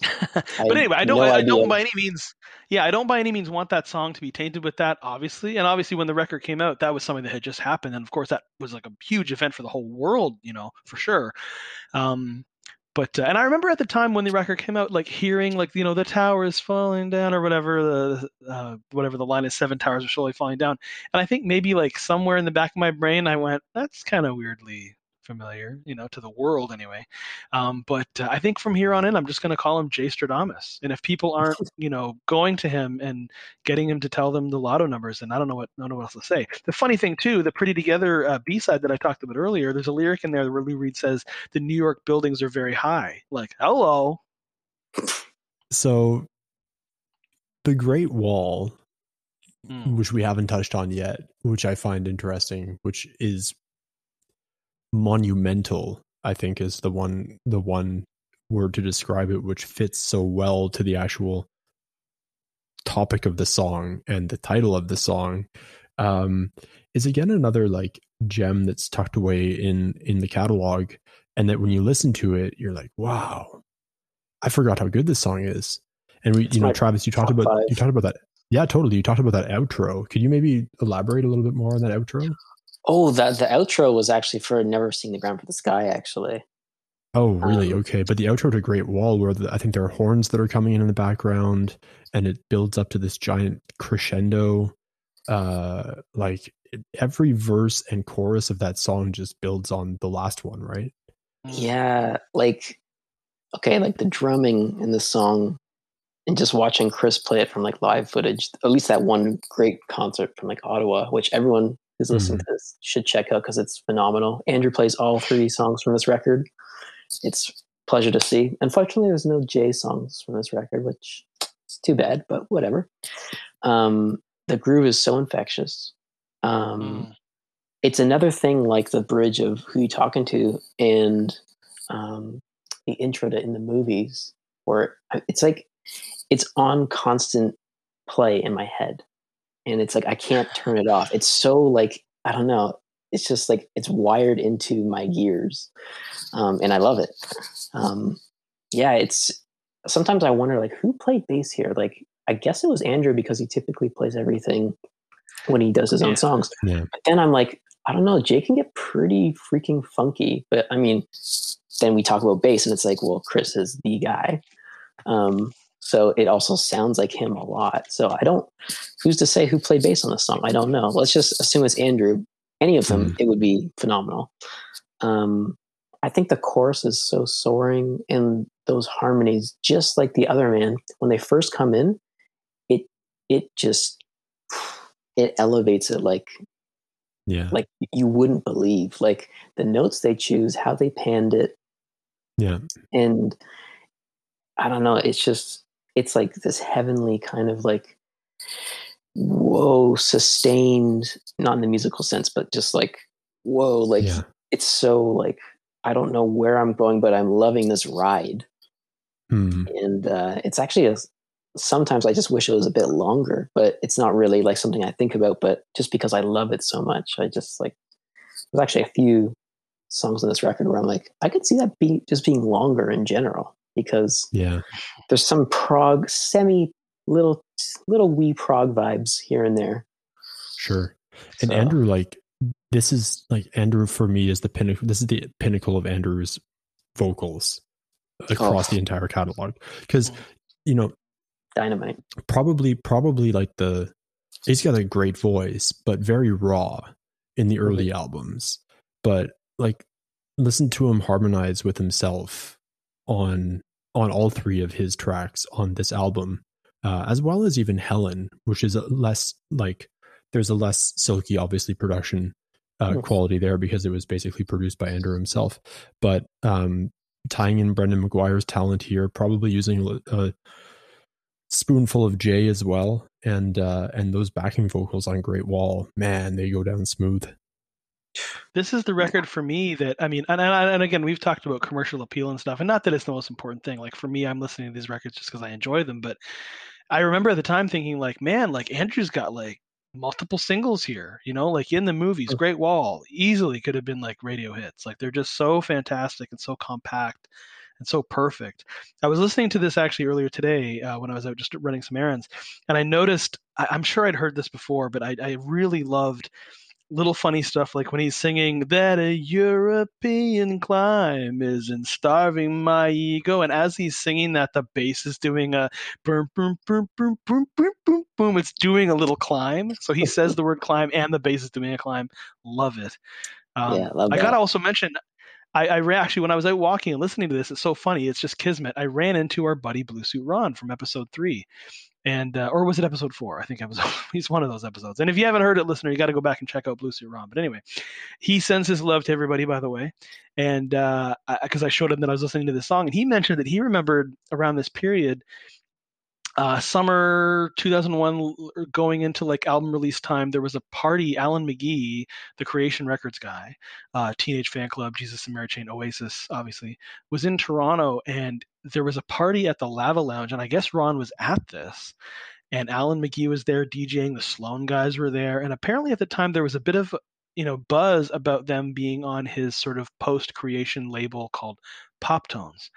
but anyway, I don't. No I, don't by any means. Yeah, I don't by any means want that song to be tainted with that. Obviously, and obviously, when the record came out, that was something that had just happened, and of course, that was like a huge event for the whole world. You know, for sure. Um, but uh, and I remember at the time when the record came out, like hearing like you know the tower is falling down or whatever the uh, whatever the line is, seven towers are slowly falling down. And I think maybe like somewhere in the back of my brain, I went, that's kind of weirdly familiar, you know, to the world anyway. Um, but uh, I think from here on in, I'm just going to call him Jay Stradamus. And if people aren't, you know, going to him and getting him to tell them the lotto numbers, then I don't know what I don't know what else to say. The funny thing too, the Pretty Together uh, B-side that I talked about earlier, there's a lyric in there where Lou Reed says the New York buildings are very high. Like, hello. So, the Great Wall Mm. which we haven't touched on yet, which I find interesting, which is monumental i think is the one the one word to describe it which fits so well to the actual topic of the song and the title of the song. Um, is again another like gem that's tucked away in in the catalog and that when you listen to it you're like wow i forgot how good this song is. And we it's you know travis you talked about five. you talked about that. Yeah totally you talked about that outro. Could you maybe elaborate a little bit more on that outro Oh, that the outro was actually for Never Seeing the Ground for the Sky, actually. Oh, really? Um, okay. But the outro to Great Wall, where the, I think there are horns that are coming in in the background, and it builds up to this giant crescendo. Uh, like every verse and chorus of that song just builds on the last one, right? Yeah, like okay, like the drumming in the song, and just watching Chris play it from like live footage. At least that one great concert from like Ottawa, which everyone who's listening mm-hmm. to this should check out because it's phenomenal. Andrew plays all three songs from this record. It's pleasure to see. Unfortunately, there's no Jay songs from this record, which is too bad, but whatever. Um, the groove is so infectious. Um, mm. It's another thing like the bridge of who you talking to and um, the intro to in the movies, where it's like it's on constant play in my head and it's like I can't turn it off. It's so like I don't know. It's just like it's wired into my gears, um, and I love it. Um, yeah, it's sometimes I wonder like who played bass here. Like I guess it was Andrew because he typically plays everything when he does his own songs. Yeah. But then I'm like, I don't know. Jay can get pretty freaking funky, but I mean, then we talk about bass, and it's like, well, Chris is the guy. Um, so it also sounds like him a lot. So I don't, who's to say who played bass on the song? I don't know. Let's just assume it's Andrew. Any of them, mm. it would be phenomenal. Um, I think the chorus is so soaring and those harmonies, just like the other man, when they first come in, it, it just, it elevates it like, yeah, like you wouldn't believe, like the notes they choose, how they panned it. Yeah. And I don't know. It's just, it's like this heavenly kind of like whoa sustained not in the musical sense but just like whoa like yeah. it's so like i don't know where i'm going but i'm loving this ride hmm. and uh, it's actually a sometimes I just wish it was a bit longer, but it's not really like something I think about. But just because I love it so much, I just like there's actually a few songs on this record where I'm like, I could see that being just being longer in general because yeah, there's some prog semi little little wee prog vibes here and there. Sure. And so. Andrew, like this is like Andrew for me is the pinnacle. This is the pinnacle of Andrew's vocals across oh. the entire catalog because you know dynamite probably probably like the he's got a great voice but very raw in the early mm-hmm. albums but like listen to him harmonize with himself on on all three of his tracks on this album uh, as well as even helen which is a less like there's a less silky obviously production uh, mm-hmm. quality there because it was basically produced by andrew himself but um tying in Brenndan McGuire's talent here probably using a spoonful of Jay as well, and uh, and those backing vocals on Great Wall, man, they go down smooth. This is the record for me that I mean, and, and, and again, we've talked about commercial appeal and stuff, and not that it's the most important thing. Like for me, I'm listening to these records just because I enjoy them, but I remember at the time thinking like, man, like Andrew's got like multiple singles here you know like in the movies great wall easily could have been like radio hits like they're just so fantastic and so compact and so perfect. I was listening to this actually earlier today uh, when I was out just running some errands, and I noticed. I, am sure I'd heard this before, but I, I really loved little funny stuff like when he's singing that a European climb isn't starving my ego, and as he's singing that, the bass is doing a boom, boom, boom, boom, boom, boom, boom, boom. It's doing a little climb. So he says the word climb, and the bass is doing a climb. Love it. Um, yeah, love I gotta also mention I, I ran, actually when I was out walking and listening to this, it's so funny. It's just kismet. I ran into our buddy Blue Suit Ron from episode three, and uh, or was it episode four? I think it episode he's one of those episodes. And if you haven't heard it, listener, you got to go back and check out Blue Suit Ron. But anyway, he sends his love to everybody, by the way, and because uh, I, I showed him that I was listening to this song, and he mentioned that he remembered around this period uh, summer 2001 going into like album release time there was a party alan mcgee the creation records guy uh, teenage fanclub jesus and mary chain oasis obviously was in toronto and there was a party at the lava lounge and i guess ron was at this and alan mcgee was there djing the sloan guys were there and apparently at the time there was a bit of you know buzz about them being on his sort of post creation label called Poptones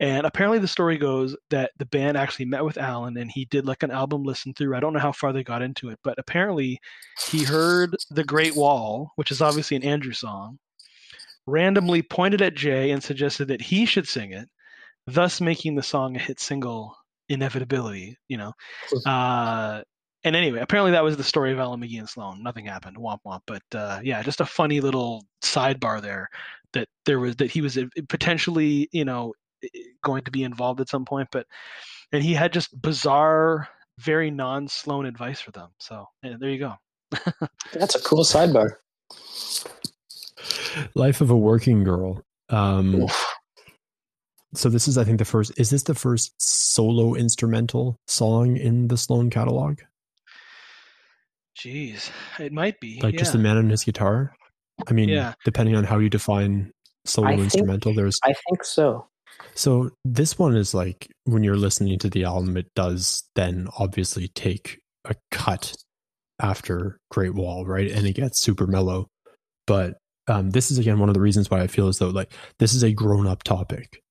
and apparently, the story goes that the band actually met with Alan and he did like an album listen through. I don't know how far they got into it, but apparently, he heard The Great Wall, which is obviously an Andrew song, randomly pointed at Jay and suggested that he should sing it, thus making the song a hit single, Inevitability, you know. Uh, and anyway, apparently that was the story of Alan McGee and Sloan. Nothing happened, womp womp. But uh, yeah, just a funny little sidebar there that there was that he was uh, potentially, you know, going to be involved at some point. But and he had just bizarre, very non-Sloan advice for them. So yeah, there you go. That's a cool sidebar. Life of a working girl. Um, so this is, I think, the first. Is this the first solo instrumental song in the Sloan catalog? Jeez, it might be. Like yeah. just the man and his guitar. I mean, yeah. depending on how you define solo I instrumental, think, there's. I think so. So this one is like when you're listening to the album, it does then obviously take a cut after Great Wall, right? And it gets super mellow. But um, this is again one of the reasons why I feel as though like this is a grown up topic,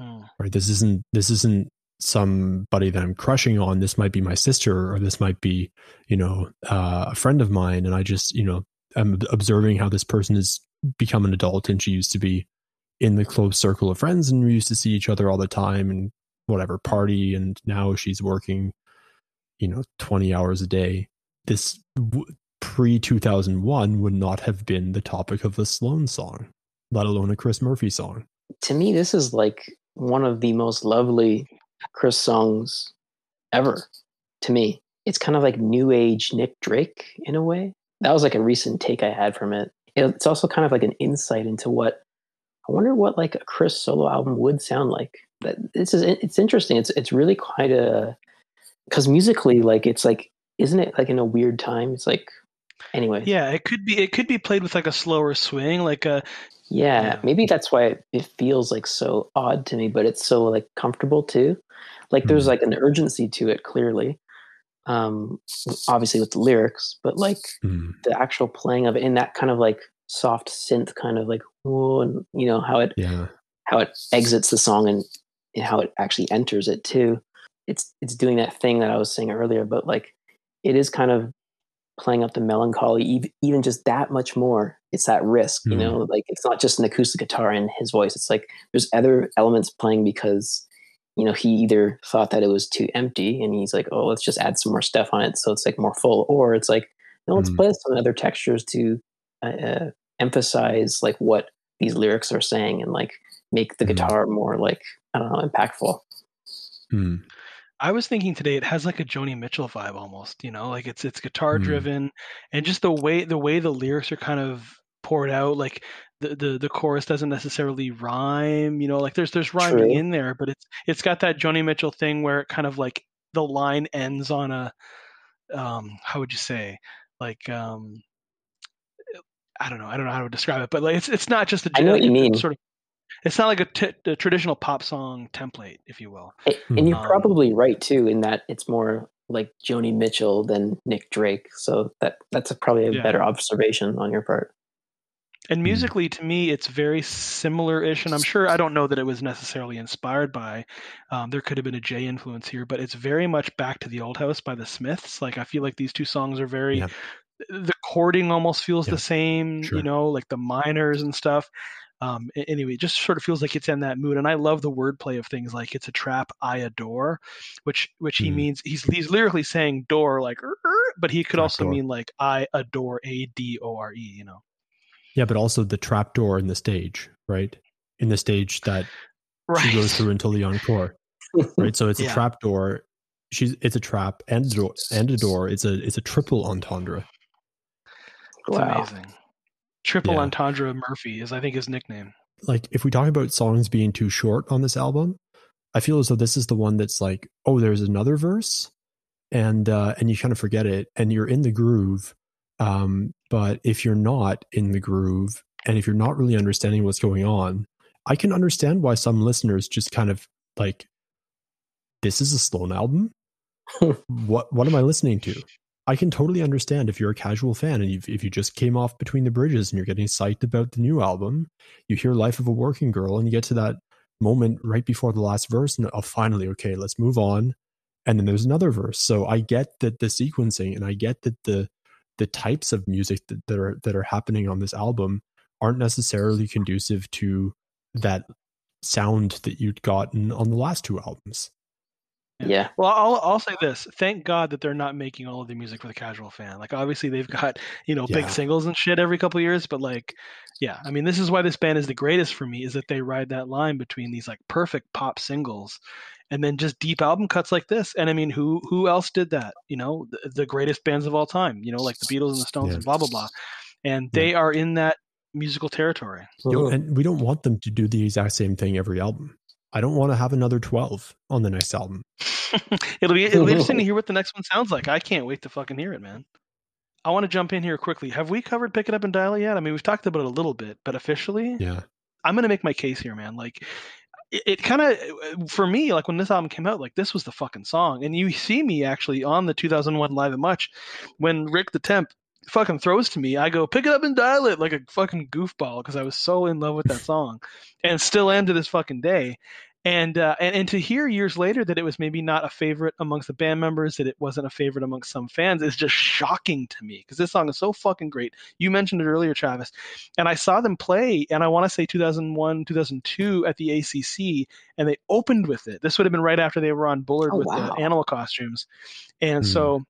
mm. right? This isn't this isn't somebody that I'm crushing on. This might be my sister, or this might be you know uh, a friend of mine, and I just you know I'm observing how this person has become an adult and she used to be in the close circle of friends and we used to see each other all the time and whatever party and now she's working you know 20 hours a day this w- pre 2001 would not have been the topic of the sloan song let alone a chris murphy song to me this is like one of the most lovely chris songs ever to me it's kind of like new age nick drake in a way that was like a recent take i had from it it's also kind of like an insight into what I wonder what like a Chris solo album would sound like. That this is it's interesting. It's it's really quite a because musically like it's like isn't it like in a weird time? It's like Anyway, Yeah, it could be it could be played with like a slower swing, like a yeah, Yeah. maybe that's why it, feels like so odd to me, but it's so like comfortable too. Like there's Mhm. like an urgency to it clearly. Um, obviously with the lyrics, but like Mm. the actual playing of it in that kind of like soft synth kind of like whoa, and you know how it Yeah. how it exits the song and, and how it actually enters it too. It's it's doing that thing that I was saying earlier, but like it is kind of playing up the melancholy even just that much more. It's that risk, you Mm. know, like it's not just an acoustic guitar and his voice. It's like there's other elements playing because you know he either thought that it was too empty and he's like, oh, let's just add some more stuff on it so it's like more full, or it's like no, let's Mm. play some other textures to uh, uh, emphasize like what these lyrics are saying and like make the Mm. guitar more like I don't know impactful. Mm. I was thinking today it has like a Joni Mitchell vibe almost, you know, like it's it's guitar Mm. driven and just the way the way the lyrics are kind of poured out, like the the, the chorus doesn't necessarily rhyme, you know, like there's there's rhyming True. in there, but it's it's got that Joni Mitchell thing where it kind of like the line ends on a um how would you say like um I don't know I don't know how to describe it, but like it's it's not just a I know what you mean. sort of it's not like a, t- a traditional pop song template, if you will. A- And you're Um, probably right too in that it's more like Joni Mitchell than Nick Drake. So that that's a, probably a Yeah. better observation on your part. And Mm. musically, to me, it's very similar-ish, and I'm sure I don't know that it was necessarily inspired by. Um, there could have been a Jay influence here, but it's very much back to the Old House by the Smiths. Like I feel like these two songs are very. Yeah. The chording almost feels Yeah, the same, sure. you know, like the minors and stuff. Um, anyway, it just sort of feels like it's in that mood, and I love the wordplay of things like "it's a trap I adore," which which he Mhm. means he's he's lyrically saying "door" like, but he could also Trapdoor. mean like "I adore A D O R E," you know. Yeah, but also the trap door in the stage, right? In the stage that Right. she goes through until the encore, right? So it's a trap door. She's it's a trap and a door and a door. It's a it's a triple entendre. It's Wow. amazing. Triple Yeah. entendre Murphy is, I think, his nickname. Like if we talk about songs being too short on this album, I feel as though this is the one that's like, oh, there's another verse, and uh, and you kind of forget it, and you're in the groove. Um, but if you're not in the groove, and if you're not really understanding what's going on, I can understand why some listeners just kind of like, this is a Sloan album. what what am I listening to? I can totally understand if you're a casual fan and you've, if you just came off between the bridges and you're getting psyched about the new album, you hear "Life of a Working Girl" and you get to that moment right before the last verse, and oh, finally, okay, let's move on. And then there's another verse. So I get that the sequencing, and I get that the the types of music that, that are that are happening on this album aren't necessarily conducive to that sound that you'd gotten on the last two albums. Yeah. Well, I'll I'll say this: thank God that they're not making all of the music for the casual fan. Like, obviously, they've got you know Yeah. big singles and shit every couple of years, but like, yeah, I mean, this is why this band is the greatest for me: is that they ride that line between these like perfect pop singles, and then just deep album cuts like this. And I mean, who who else did that? You know, the, the greatest bands of all time. You know, like the Beatles and the Stones Yeah. and blah blah blah. And they are in that musical territory. You know, and we don't want them to do the exact same thing every album. I don't want to have another 12 on the next album. it'll be it'll be interesting to hear what the next one sounds like. I can't wait to fucking hear it, man. I want to jump in here quickly. Have we covered Pick It Up and Dial It yet? I mean, we've talked about it a little bit, but officially, Yeah. I'm gonna make my case here, man. Like, it, kind of uh, for me, like when this album came out, like this was the fucking song. And you see me actually on the 2001 Live at Much when Rick the Temp fucking throws to me. I go pick it up and dial it like a fucking goofball because I was so in love with that song, and still am to this fucking day. And, uh, and and to hear years later that it was maybe not a favorite amongst the band members, that it wasn't a favorite amongst some fans, is just shocking to me because this song is so fucking great. You mentioned it earlier, Travis, and I saw them play, and I want to say 2001, 2002 at the ACC, and they opened with it. This would have been right after they were on Bullard Oh, with wow. the animal costumes, and Hmm. so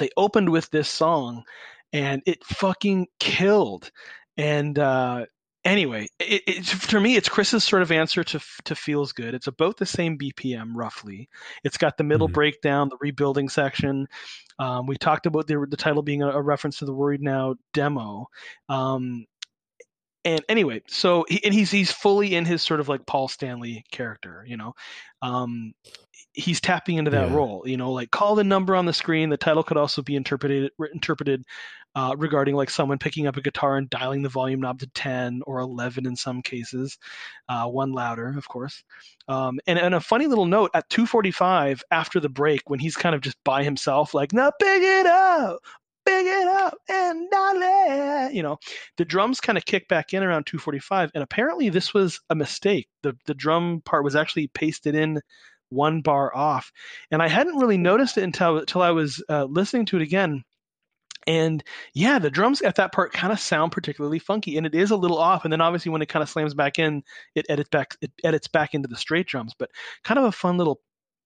they opened with this song, and it fucking killed. And uh, anyway, it, it, for me, it's Chris's sort of answer to to feels good. It's about the same BPM roughly. It's got the middle Mhm. breakdown, the rebuilding section. Um, we talked about the the title being a, a reference to the Worried Now demo. Um, and anyway, so he, and he's he's fully in his sort of like Paul Stanley character, you know. Um, he's tapping into that Yeah. role, you know, like call the number on the screen. The title could also be interpreted interpreted uh, regarding like someone picking up a guitar and dialing the volume knob to 10 or 11 in some cases, uh, one louder, of course. Um, and, and a funny little note at 2:45 after the break, when he's kind of just by himself, like now pick it up, pick it up and dale. You know, the drums kind of kick back in around 2:45, and apparently this was a mistake. the The drum part was actually pasted in one bar off, and I hadn't really noticed it until until I was uh, listening to it again. And yeah, the drums at that part kind of sound particularly funky, and it is a little off. And then obviously when it kind of slams back in, it edits back it edits back into the straight drums. But kind of a fun little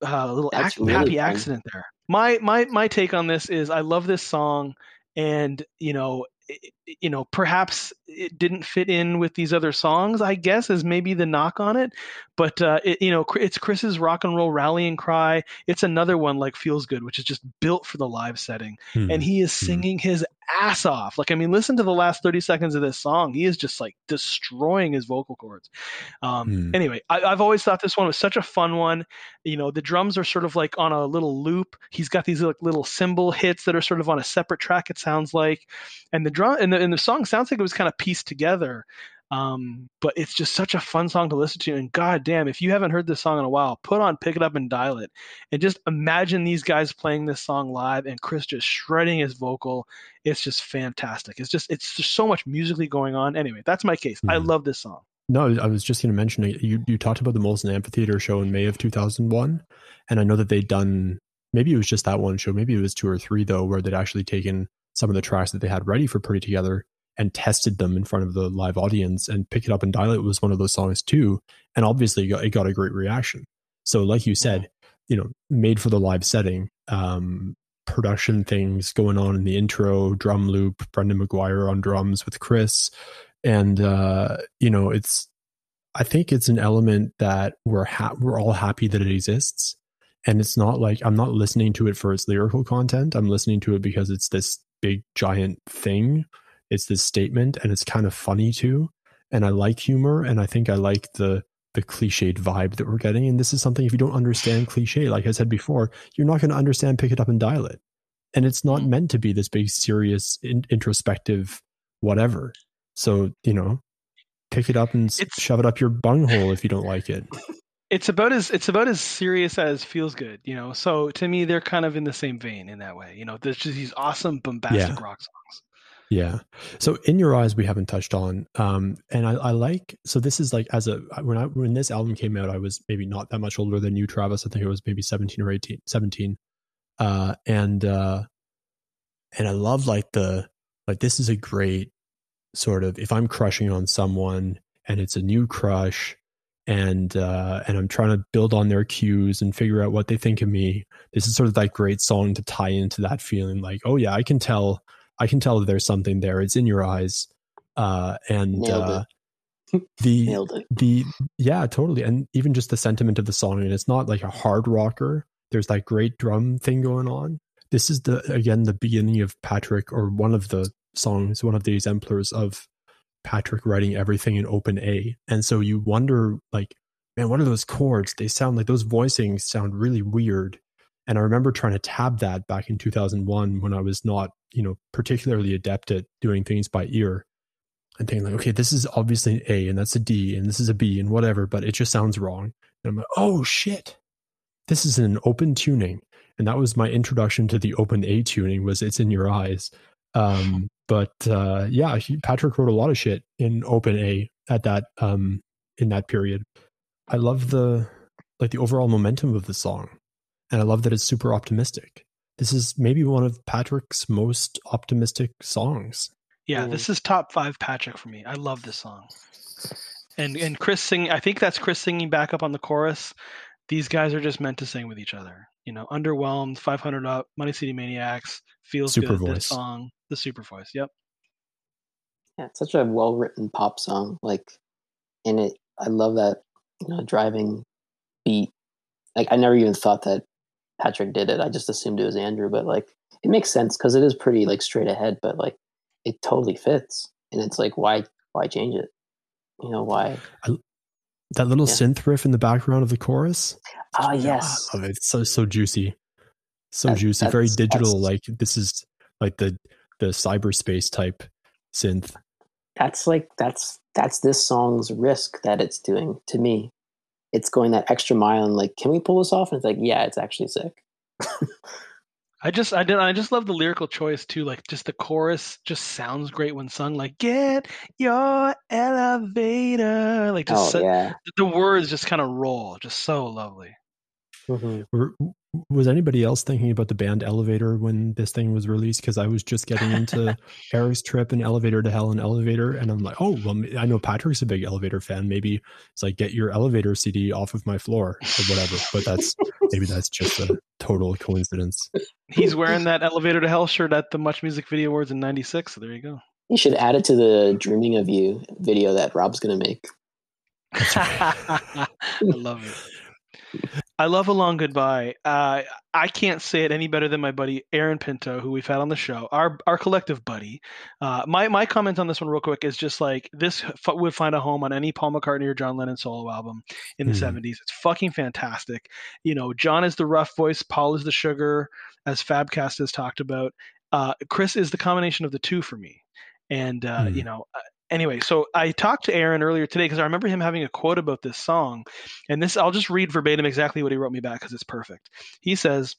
uh, little ac- really happy fun. accident there. My my my take on this is I love this song, and you know you know, perhaps it didn't fit in with these other songs, I guess, is maybe the knock on it. But, uh, it, you know, it's Chris's rock and roll rallying cry. It's another one like Feels Good, which is just built for the live setting. Hmm. And he is hmm. singing hmm. his ass off. Like, I mean, listen to the last 30 seconds of this song. He is just like destroying his vocal cords. Um, hmm. Anyway, I, have always thought this one was such a fun one. You know, the drums are sort of like on a little loop. He's got these like little cymbal hits that are sort of on a separate track, it sounds like. And the drum and the, and the song sounds like it was kind of pieced together. Um, but it's just such a fun song to listen to. And god damn, if you haven't heard this song in a while, put on Pick It Up and Dial It. And just imagine these guys playing this song live and Chris just shredding his vocal. It's just fantastic. It's just it's just so much musically going on. Anyway, that's my case. Mm. I hmm. love this song. No, I was just going to mention you. You talked about the Molson Amphitheater show in May of 2001, and I know that they'd done maybe it was just that one show, maybe it was two or three though, where they'd actually taken some of the tracks that they had ready for Pretty Together and tested them in front of the live audience and pick it up and dial it was one of those songs too. And obviously it got, it got a great reaction. So like you said you know made for the live setting um, production things going on in the intro drum loop Brenndan McGuire on drums with chris. And uh, you know it's i think it's an element that we're ha- we're all happy that it exists. And it's not like i'm not listening to it for its lyrical content. I'm listening to it because it's this big giant thing it's this statement and it's kind of funny too. And i like humor and i think i like the the cliched vibe that we're getting. And this is something if you don't understand cliche like i said before you're not going to understand pick it up and dial it. And it's not mm. meant to be this big serious in, introspective whatever. So you know pick it up and it's, shove it up your bunghole if you don't like it. It's about as it's about as serious as feels good you know? So to me they're kind of in the same vein in that way you know? There's just these awesome bombastic yeah. rock songs yeah. So in your eyes, we haven't touched on, um, and I, I, like. So this is like as a when I when this album came out, I was maybe not that much older than you, Travis. I think it was maybe seventeen or 18, 17. Uh, and uh, and I love like the like this is a great sort of if I'm crushing on someone and it's a new crush and uh, and I'm trying to build on their cues and figure out what they think of me. This is sort of that great song to tie into that feeling. Like, oh yeah, I can tell I can tell that there's something there. It's in your eyes. Uh, and uh, the the yeah, totally. And even just the sentiment of the song, and it's not like a hard rocker. There's that great drum thing going on. This is the again the beginning of Patrick, or one of the songs, one of the exemplars of Patrick writing everything in open A. And so you wonder, like, man, what are those chords? They sound like those voicings sound really weird. And I remember trying to tab that back in 2001 when I was not, you know, particularly adept at doing things by ear and thinking like, okay, this is obviously an A and that's a D and this is a B and whatever, but it just sounds wrong. And I'm like, oh shit, this is an open tuning. And that was my introduction to the open A tuning was it's in your eyes. Um, but uh, yeah, he, Patrick wrote a lot of shit in open A at that um, in that period. I love the like the overall momentum of the song and I love that it's super optimistic. This is maybe one of Patrick's most optimistic songs. Yeah, um, this is top five Patrick for me. I love this song. And and Chris singing, I think that's Chris singing back up on the chorus. These guys are just meant to sing with each other. You know, underwhelmed, 500 up, Money City Maniacs, feels super good. Voice. This song, the super voice. Yep. Yeah, it's such a well written pop song. Like, and it, I love that you know driving beat. Like, I never even thought that Patrick did it. I just assumed it was Andrew, but like it makes sense because it is pretty like straight ahead, but like it totally fits. And it's like why why change it? You know why? I, that little yeah. synth riff in the background of the chorus. Ah, uh, yes. I love it. It's so so juicy, so juicy, very digital. Like this is like the the cyberspace type synth. That's like that's that's this song's risk that it's doing to me. It's going that extra mile and like, can we pull this off? And it's like, yeah, it's actually sick. I just I did I just love the lyrical choice too. Like just the chorus just sounds great when sung. Like get your elevator. Like just Oh so- yeah. the words just kind of roll. Just so lovely. Mhm. Were, was anybody else thinking about the band Elevator when this thing was released? Because I was just getting into Eric's Trip and Elevator to Hell and Elevator, and I'm like, oh, well, I know Patrick's a big Elevator fan. Maybe it's like get your Elevator CD off of my floor or whatever. But that's maybe that's just a total coincidence. He's wearing that elevator to hell shirt at the Much Music Video Awards in '96. So there you go. You should add it to the "Dreaming of You" video that Rob's gonna make. I love it. I love a long goodbye. Uh, I can't say it any better than my buddy Aaron Pinto, who we've had on the show, our our collective buddy. Uh, my my comment on this one, real quick, is just like this f- would find a home on any Paul McCartney or John Lennon solo album in the Mhm. '70s. It's fucking fantastic. You know, John is the rough voice, Paul is the sugar, as Fabcast has talked about. Uh, Chris is the combination of the two for me. And uh, Hmm. you know, anyway, so I talked to Aaron earlier today because I remember him having a quote about this song, and this I'll just read verbatim exactly what he wrote me back because it's perfect. He says.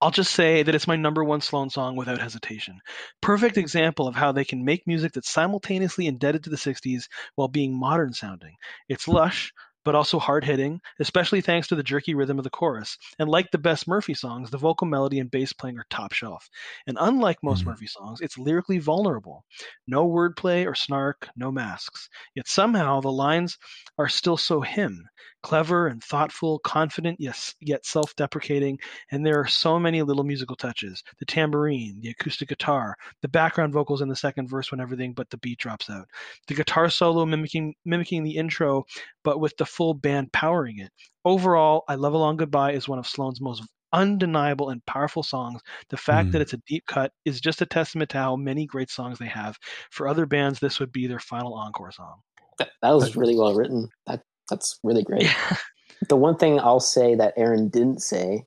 I'll just say that it's my number one Sloan song without hesitation. Perfect example of how they can make music that's simultaneously indebted to the 60s while being modern sounding. It's lush, but also hard hitting, especially thanks to the jerky rhythm of the chorus. And like the best Murphy songs, the vocal melody and bass playing are top shelf. And unlike most Mhm. Murphy songs, it's lyrically vulnerable. No wordplay or snark, no masks. Yet somehow the lines are still so him. Clever and thoughtful, confident, yes, yet self deprecating, and there are so many little musical touches the tambourine, the acoustic guitar, the background vocals in the second verse when everything but the beat drops out, the guitar solo mimicking, mimicking the intro, but with the full band powering it. Overall, I Love Along Goodbye is one of Sloan's most undeniable and powerful songs. The fact that Mm. it's a deep cut is just a testament to how many great songs they have. For other bands, this would be their final encore song. That, that was really well written. That that's really great. Yeah. The one thing I'll say that Aaron didn't say,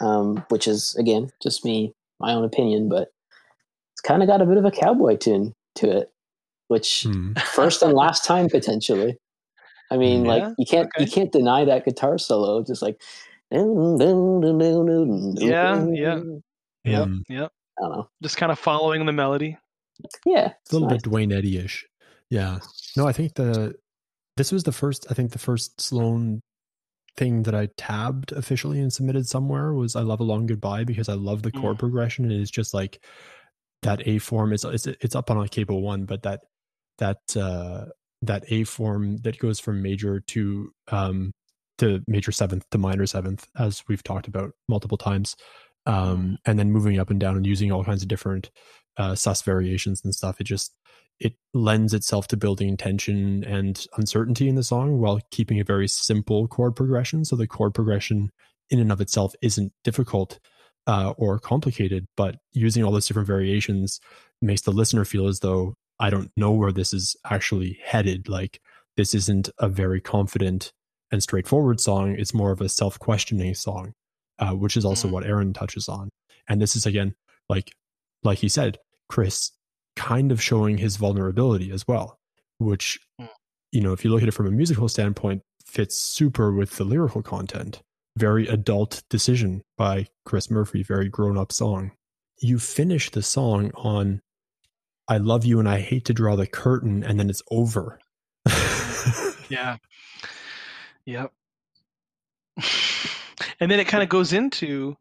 um, which is again just me, my own opinion, but it's kind of got a bit of a cowboy tune to it, which Hmm. first and last time potentially. I mean, Yeah, like you can't you can't deny that guitar solo, just like Yeah, yeah. yeah, yep. I don't know. Just kind of following the melody. Yeah, a little nice. bit Duane Eddy-ish. Yeah. No, I think the this was the first. I think the first Sloan thing that I tabbed officially and submitted somewhere was "I Love a Long Goodbye" because I love the chord Mm. progression. and It's just like that A form. It's it's it's up on a cable one, but that that uh that A form that goes from major to um to major seventh to minor seventh, as we've talked about multiple times, um, and then moving up and down and using all kinds of different uh, sus variations and stuff. It just it lends itself to building tension and uncertainty in the song while keeping a very simple chord progression. So the chord progression in and of itself isn't difficult uh, or complicated, but using all those different variations makes the listener feel as though I don't know where this is actually headed. Like this isn't a very confident and straightforward song. It's more of a self-questioning song, uh, which is also Mhm. what Aaron touches on. And this is again, like, like he said, Chris kind of showing his vulnerability as well, which, Mm. you know, if you look at it from a musical standpoint, fits super with the lyrical content. Very adult decision by Chris Murphy, very grown up song. You finish the song on I love you and I hate to draw the curtain, and then it's over. Yeah. Yep. and then it kind of goes into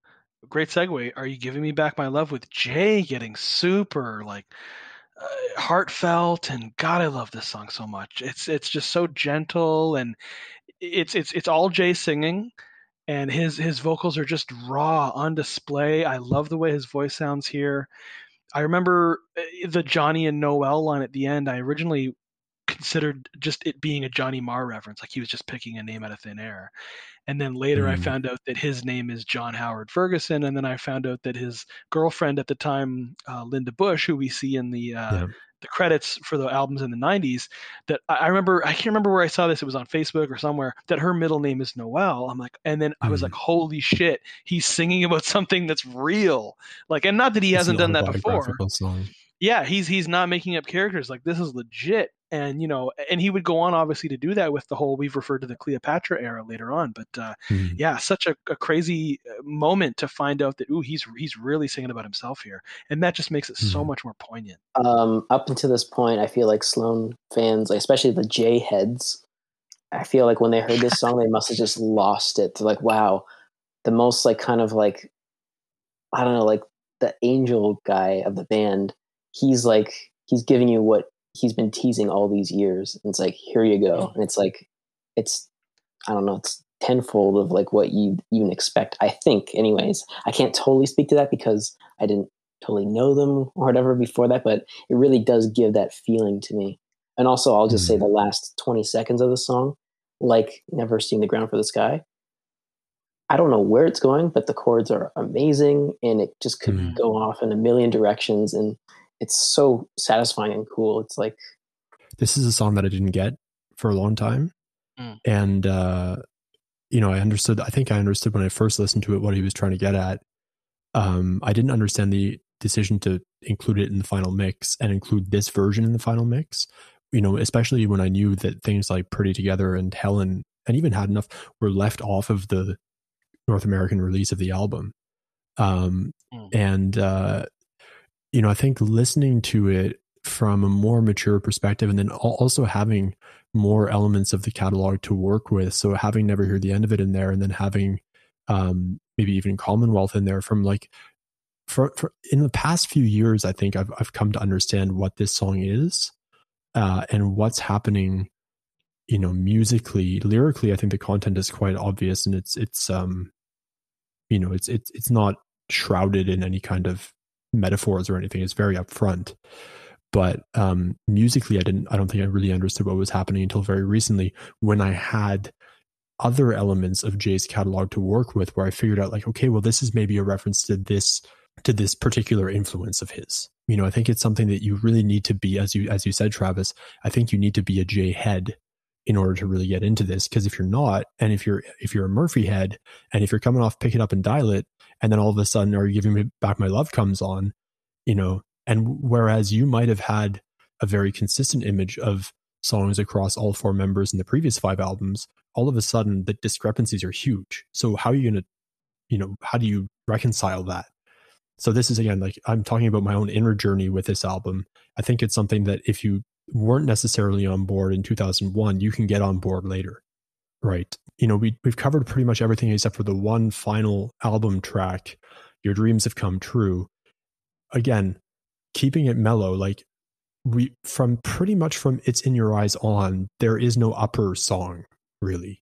great segue. Are you giving me back my love with Jay getting super like uh, heartfelt and God, I love this song so much. It's it's just so gentle and it's it's it's all Jay singing and his his vocals are just raw on display. I love the way his voice sounds here. I remember uh, the Johnny and Noel line at the end. I originally considered just it being a Johnny Marr reference, like he was just picking a name out of thin air. And then later I Mm. found out that his name is John Howard Ferguson. And then I found out that his girlfriend at the time, uh, Linda Bush, who we see in the uh, Yeah. The credits for the albums in the 90s that I remember I can't remember where I saw this it was on Facebook or somewhere that her middle name is Noel. I'm like and then I was Mhm. like holy shit he's singing about something that's real. Like and not that he It's hasn't done that before. Song. yeah he's he's not making up characters. Like this is legit and you know and he would go on obviously to do that with the whole we've referred to the Cleopatra era later on but uh Mhm. yeah such a, a crazy uh, moment to find out that ooh he's he's really singing about himself here and that just makes it so Mhm. much more poignant Um, up until this point, I feel like Sloan fans, like, especially the J heads, I feel like when they heard this song, they must have just lost it. They're like, wow, the most like kind of like I don't know, like the angel guy of the band. He's like he's giving you what he's been teasing all these years. And it's like, here you go. And it's like it's I don't know, it's tenfold of like what you even expect. I think, anyways. I can't totally speak to that because I didn't totally know them or whatever before that, but it really does give that feeling to me. And also, I'll just say Mhm. the last 20 seconds of the song, like Never Seeing the Ground for the Sky. I don't know where it's going, but the chords are amazing and it just could Mhm. go off in a million directions. And it's so satisfying and cool. It's like, this is a song that I didn't get for a long time. Mm. And, uh, you know, I understood, I think I understood when I first listened to it what he was trying to get at. Um, I didn't understand the decision to include it in the final mix and include this version in the final mix, you know, especially when I knew that things like Pretty Together and Helen and even Had Enough were left off of the North American release of the album. Um, Mm. and, uh, you know, I think listening to it from a more mature perspective and then also having more elements of the catalog to work with. So having Never Hear the End of It in there and then having um, maybe even Commonwealth in there from like, for, for in the past few years, I think I've, I've come to understand what this song is uh, and what's happening, you know, musically, lyrically. I think the content is quite obvious and it's, it's, um, you know, it's, it's, it's not shrouded in any kind of metaphors or anything. It's very upfront but um, musically, I didn't. I don't think I really understood what was happening until very recently when I had other elements of Jay's catalog to work with, where I figured out like, okay, well, this is maybe a reference to this to this particular influence of his. You know, I think it's something that you really need to be, as you as you said, Travis. I think you need to be a Jay head in order to really get into this. Because if you're not, and if you're if you're a Murphy head, and if you're coming off Pick It Up and Dial It, and then all of a sudden, Are You Giving Me Back My Love comes on, you know, and whereas you might have had a very consistent image of songs across all four members in the previous five albums, all of a sudden the discrepancies are huge. So how are you going to, you know, how do you reconcile that? So this is again like I'm talking about my own inner journey with this album. I think it's something that if you weren't necessarily on board in 2001, you can get on board later. Right. You know, we we've covered pretty much everything except for the one final album track, Your Dreams Have Come True. Again, keeping it mellow like we from pretty much from it's in your eyes on there is no upper song really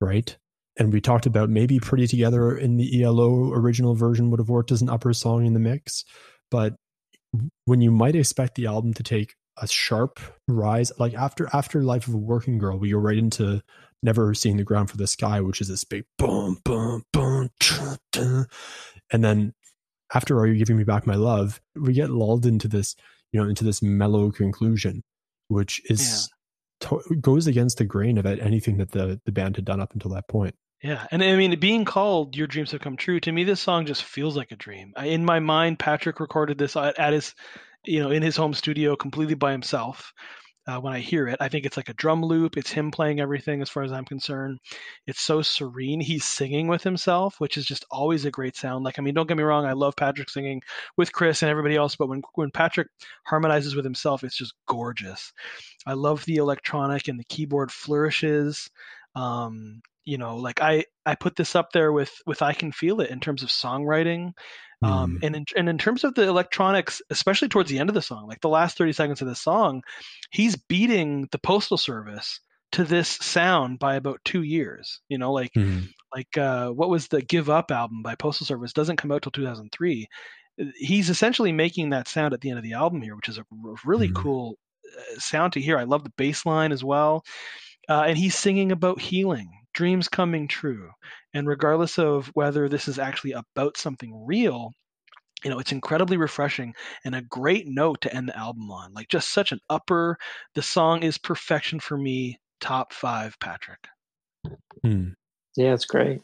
right and we talked about maybe pretty together in the elo original version would have worked as an upper song in the mix but when you might expect the album to take a sharp rise like after after life of a working girl we go right into never seeing the ground for the sky which is this big boom boom boom cha, cha. and then after are you giving me back my love we get lulled into this you know into this mellow conclusion which is to- goes against the grain of anything that the the band had done up until that point Yeah, and I mean, being called "Your Dreams Have Come True" to me, this song just feels like a dream. I, in my mind, Patrick recorded this at, at his, you know, in his home studio, completely by himself. Uh, when I hear it, I think it's like a drum loop. It's him playing everything, as far as I'm concerned. It's so serene. He's singing with himself, which is just always a great sound. Like, I mean, don't get me wrong, I love Patrick singing with Chris and everybody else, but when when Patrick harmonizes with himself, it's just gorgeous. I love the electronic and the keyboard flourishes. Um, you know, like I I put this up there with with I can feel it in terms of songwriting, um, Mm. and in, and in terms of the electronics, especially towards the end of the song, like the last thirty seconds of the song, he's beating the postal service to this sound by about two years. You know, like Mhm. like uh, what was the Give Up album by Postal Service doesn't come out till 2003. He's essentially making that sound at the end of the album here, which is a really Mhm. cool uh, sound to hear. I love the bass line as well. Uh, and he's singing about healing, dreams coming true. And regardless of whether this is actually about something real, you know, it's incredibly refreshing and a great note to end the album on. Like just such an upper. The song is perfection for me. Top five, Patrick. Hmm. Yeah, it's great.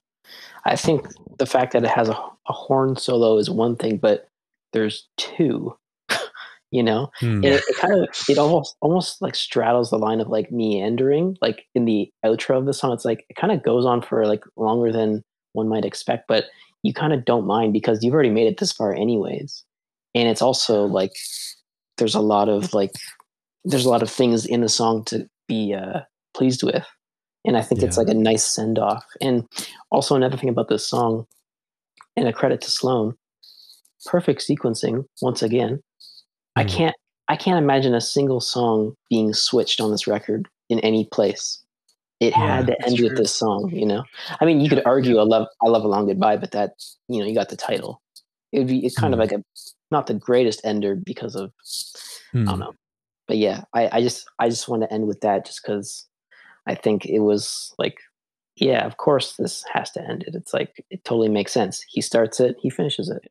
I think the fact that it has a, a horn solo is one thing, but there's two. You know, Hmm. it, it kind of it almost almost like straddles the line of like meandering. Like in the outro of the song, it's like it kind of goes on for like longer than one might expect, but you kind of don't mind because you've already made it this far anyways. And it's also like there's a lot of like there's a lot of things in the song to be uh, pleased with, and I think it's like a nice send off. And also another thing about this song, and a credit to Sloan, perfect sequencing once again. I Mm. can't I can't imagine a single song being switched on this record in any place. It Yeah, had to end with this song, you know. I mean, you could argue "I love I love a long goodbye," but that you know you got the title. It would be it's kind of Mm. like a not the greatest ender because of Hmm. I don't know. But yeah, I, I just I just want to end with that just because I think it was like, yeah, of course this has to end it. It's like it totally makes sense. He starts it, he finishes it.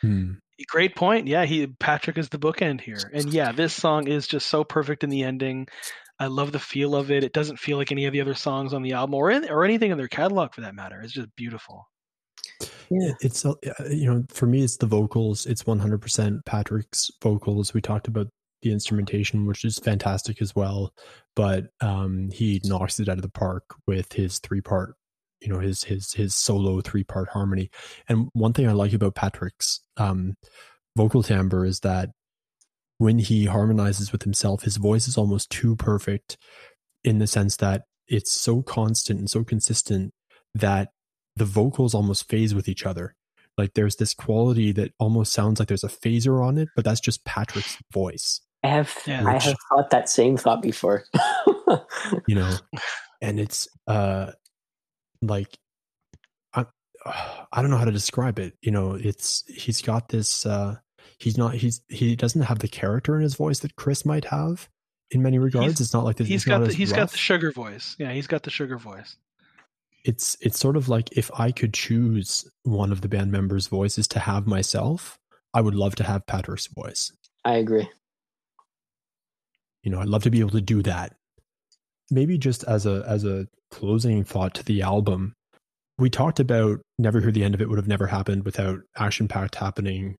Hmm. Great point. Yeah, he Patrick is the bookend here, and yeah, this song is just so perfect in the ending. I love the feel of it. It doesn't feel like any of the other songs on the album or in, or anything in their catalog for that matter. It's just beautiful. Yeah. It's uh, you know for me it's the vocals. It's 100% Patrick's vocals. We talked about the instrumentation, which is fantastic as well, but um, he knocks it out of the park with his three part, you know, his his his solo three part harmony. And one thing I like about Patrick's um, vocal timbre is that when he harmonizes with himself, his voice is almost too perfect in the sense that it's so constant and so consistent that the vocals almost phase with each other. Like there's this quality that almost sounds like there's a phaser on it, but that's just Patrick's voice, I have Yeah. I have thought that same thought before. you know, and it's uh like I I don't know how to describe it. You know, it's he's got this uh he's not he's he doesn't have the character in his voice that Chris might have in many regards. He's- it's not like this. He's it's not got the, as he's got the sugar voice. Yeah, he's got the sugar voice. it's it's sort of like if I could choose one of the band members' voices to have myself, I would love to have Patrick's voice. I agree. You know, I'd love to be able to do that. Maybe just as a as a closing thought to the album, we talked about Never Hear the End of It would have never happened without Action Pact happening,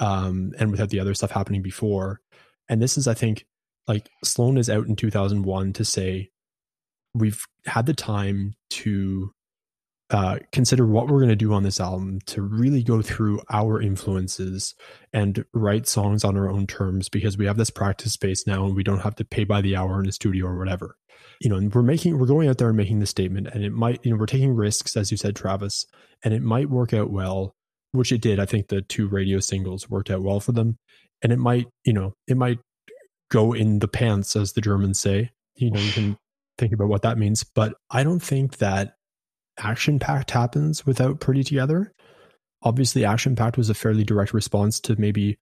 um, and without the other stuff happening before. And this is, I think, like Sloan is out in 2001 to say we've had the time to uh, consider what we're going to do on this album to really go through our influences and write songs on our own terms because we have this practice space now and we don't have to pay by the hour in a studio or whatever. You know and we're making we're going out there and making this statement and it might you know we're taking risks as you said travis and it might work out well which it did. I think the two radio singles worked out well for them. And it might you know it might go in the pants as the germans say. You know you can think about what that means. But i don't think that action pact happens without pretty together obviously action pact was a fairly direct response to maybe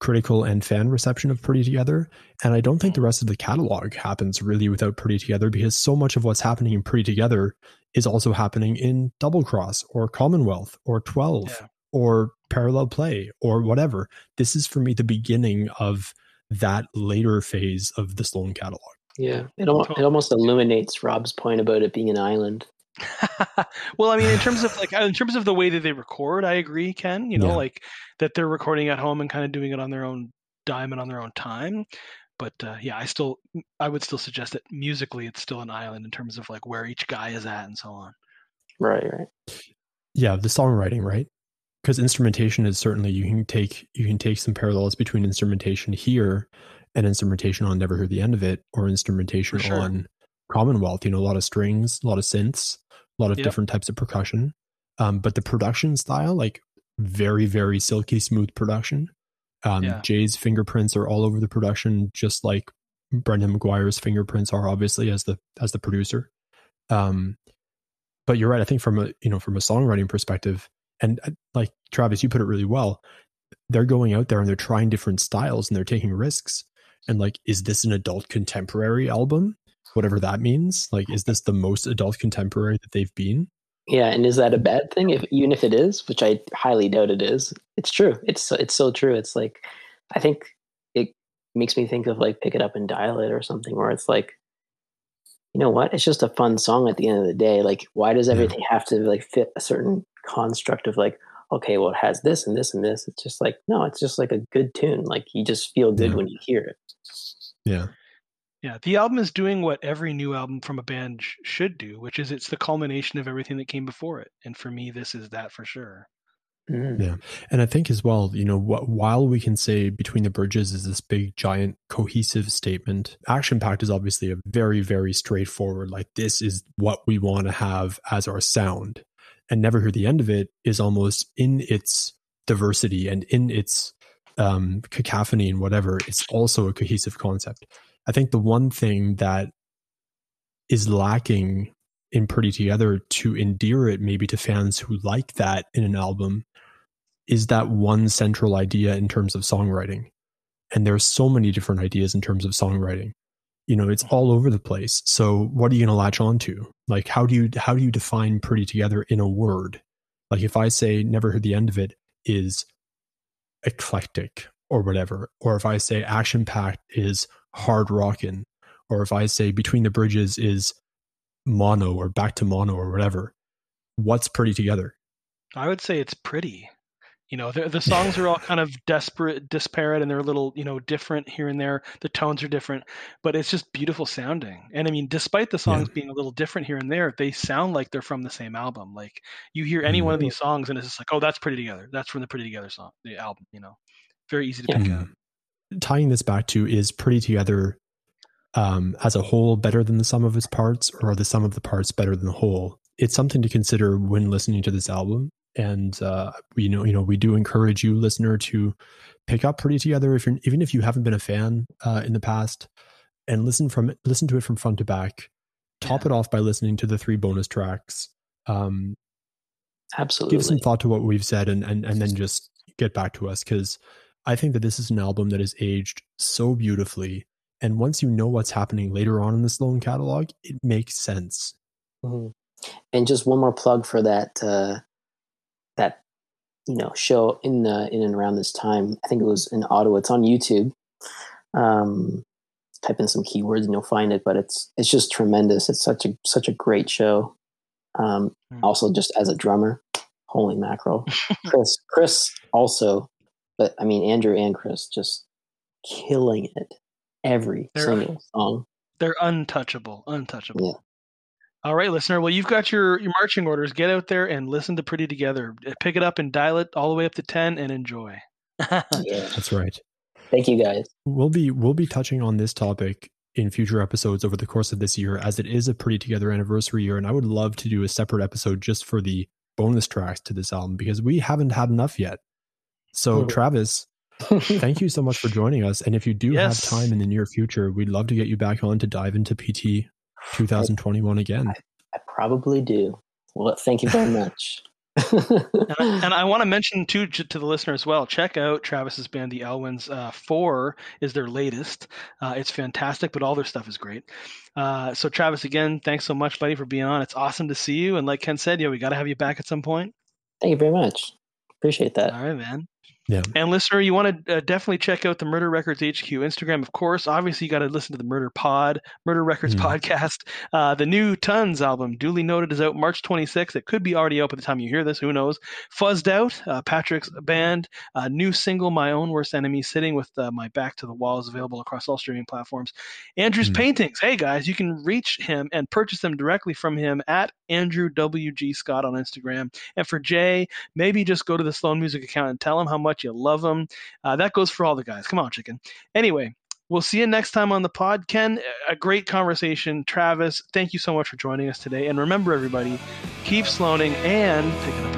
critical and fan reception of pretty together and i don't think the rest of the catalog happens really without pretty together because so much of what's happening in pretty together is also happening in double cross or commonwealth or 12 Yeah. or parallel play or whatever this is for me the beginning of that later phase of the sloan catalog Yeah. It, al- it almost illuminates Rob's point about it being an island. Well, I mean, in terms of like in terms of the way that they record, I agree, Ken. You know, Yeah. like that they're recording at home and kind of doing it on their own dime and on their own time. But uh, yeah, I still I would still suggest that musically it's still an island in terms of like where each guy is at and so on. Right, right. yeah the songwriting right because instrumentation is certainly you can take you can take some parallels between instrumentation here and instrumentation on never hear the end of it or instrumentation sure. on commonwealth you know a lot of strings a lot of synths a lot of Yep. different types of percussion. Um, but the production style like very very silky smooth production. Um, Yeah. jay's fingerprints are all over the production just like Brenndan McGuire's fingerprints are obviously as the as the producer. Um, but you're right i think from a you know from a songwriting perspective and uh, like travis you put it really well. They're going out there and they're trying different styles and they're taking risks. And like is this an adult contemporary album whatever that means like is this the most adult contemporary that they've been Yeah, and is that a bad thing? If even if it is, which I highly doubt it is, it's true. It's it's so true. It's like I think it makes me think of like pick it up and dial it or something where it's like you know what? It's just a fun song at the end of the day. Like why does everything yeah. have to like fit a certain construct of like okay, well it has this and this and this. It's just like no, it's just like a good tune. Like you just feel good yeah. when you hear it. Yeah. Yeah, the album is doing what every new album from a band sh- should do, which is it's the culmination of everything that came before it. And for me, this is that for sure. Mm. Yeah. And I think as well, you know, wh- while we can say Between the Bridges is this big, giant, cohesive statement, Action Pact is obviously a very, very straightforward, like, this is what we want to have as our sound. And Never Hear the End of It is almost in its diversity and in its um, cacophony and whatever, it's also a cohesive concept. I think the one thing that is lacking in Pretty Together to endear it maybe to fans who like that in an album is that one central idea in terms of songwriting. And there's so many different ideas in terms of songwriting. You know, it's all over the place. So what are you going to latch on to? Like how do you how do you define Pretty Together in a word? Like if I say never heard the end of it is eclectic or whatever, or if I say action pact is hard rockin', or if I say Between the Bridges is mono or back to mono or whatever, what's pretty together? I would say it's pretty. You know, the, the songs are all kind of desperate, disparate, and they're a little, you know, different here and there. The tones are different, but it's just beautiful sounding. And I mean, despite the songs yeah. being a little different here and there, they sound like they're from the same album. Like you hear any mm-hmm. one of these songs, and it's just like, oh, that's Pretty Together. That's from the Pretty Together song, the album. You know, very easy to pick up tying this back to is pretty together um, as a whole better than the sum of its parts, or are the sum of the parts better than the whole? It's something to consider when listening to this album. And uh, we know, you know, we do encourage you, listener, to pick up Pretty Together if you're even if you haven't been a fan uh, in the past, and listen from listen to it from front to back. Top yeah. it off by listening to the three bonus tracks. Um, Absolutely, give some thought to what we've said, and and and then just get back to us because I think that this is an album that is aged so beautifully. And once you know what's happening later on in the Sloan catalog, it makes sense. Mm-hmm. And just one more plug for that uh, that you know show in the in and around this time. I think it was in Ottawa. It's on YouTube. Um, type in some keywords and you'll find it. But it's it's just tremendous. It's such a such a great show. Um, mm. Also, just as a drummer, holy mackerel, Chris Chris also but I mean, Andrew and Chris just killing it every they're, single song. They're untouchable, untouchable. Yeah. All right, listener. Well, you've got your, your marching orders. Get out there and listen to Pretty Together. Uh, pick it up and dial it all the way up to 10 and enjoy. yeah. That's right. Thank you guys. We'll be we'll be touching on this topic in future episodes over the course of this year as it is a Pretty Together anniversary year and I would love to do a separate episode just for the bonus tracks to this album because we haven't had enough yet. So, Travis, thank you so much for joining us. And if you do yes. have time in the near future, we'd love to get you back on to dive into PT 2021 again. I, I probably do. Well, thank you very much. and, I, and I want to mention too to the listener as well. Check out Travis's band, the Elwins. Uh, Four is their latest. Uh, it's fantastic, but all their stuff is great. Uh, so Travis, again, thanks so much, buddy, for being on. It's awesome to see you. And like Ken said, yeah, we got to have you back at some point. Thank you very much. Appreciate that. All right, man. Yeah. And listener, you want to uh, definitely check out the Murder Records HQ Instagram, of course. Obviously, you got to listen to the Murder Pod, Murder Records mm. podcast. Uh, the new TUNS album, duly noted, is out March 26th. It could be already out by the time you hear this. Who knows? Fuzzed Out, uh, Patrick's band, uh, new single, My Own Worst Enemy, sitting with uh, my back to the wall, is available across all streaming platforms. Andrew's mm. paintings. Hey guys, you can reach him and purchase them directly from him at Andrew WG Scott on Instagram. And for Jay, maybe just go to the Sloan Music account and tell him how much you love them. Uh, that goes for all the guys. Come on, chicken. Anyway, we'll see you next time on the pod. Ken, a great conversation. Travis, thank you so much for joining us today. And remember, everybody, keep sloaning and picking up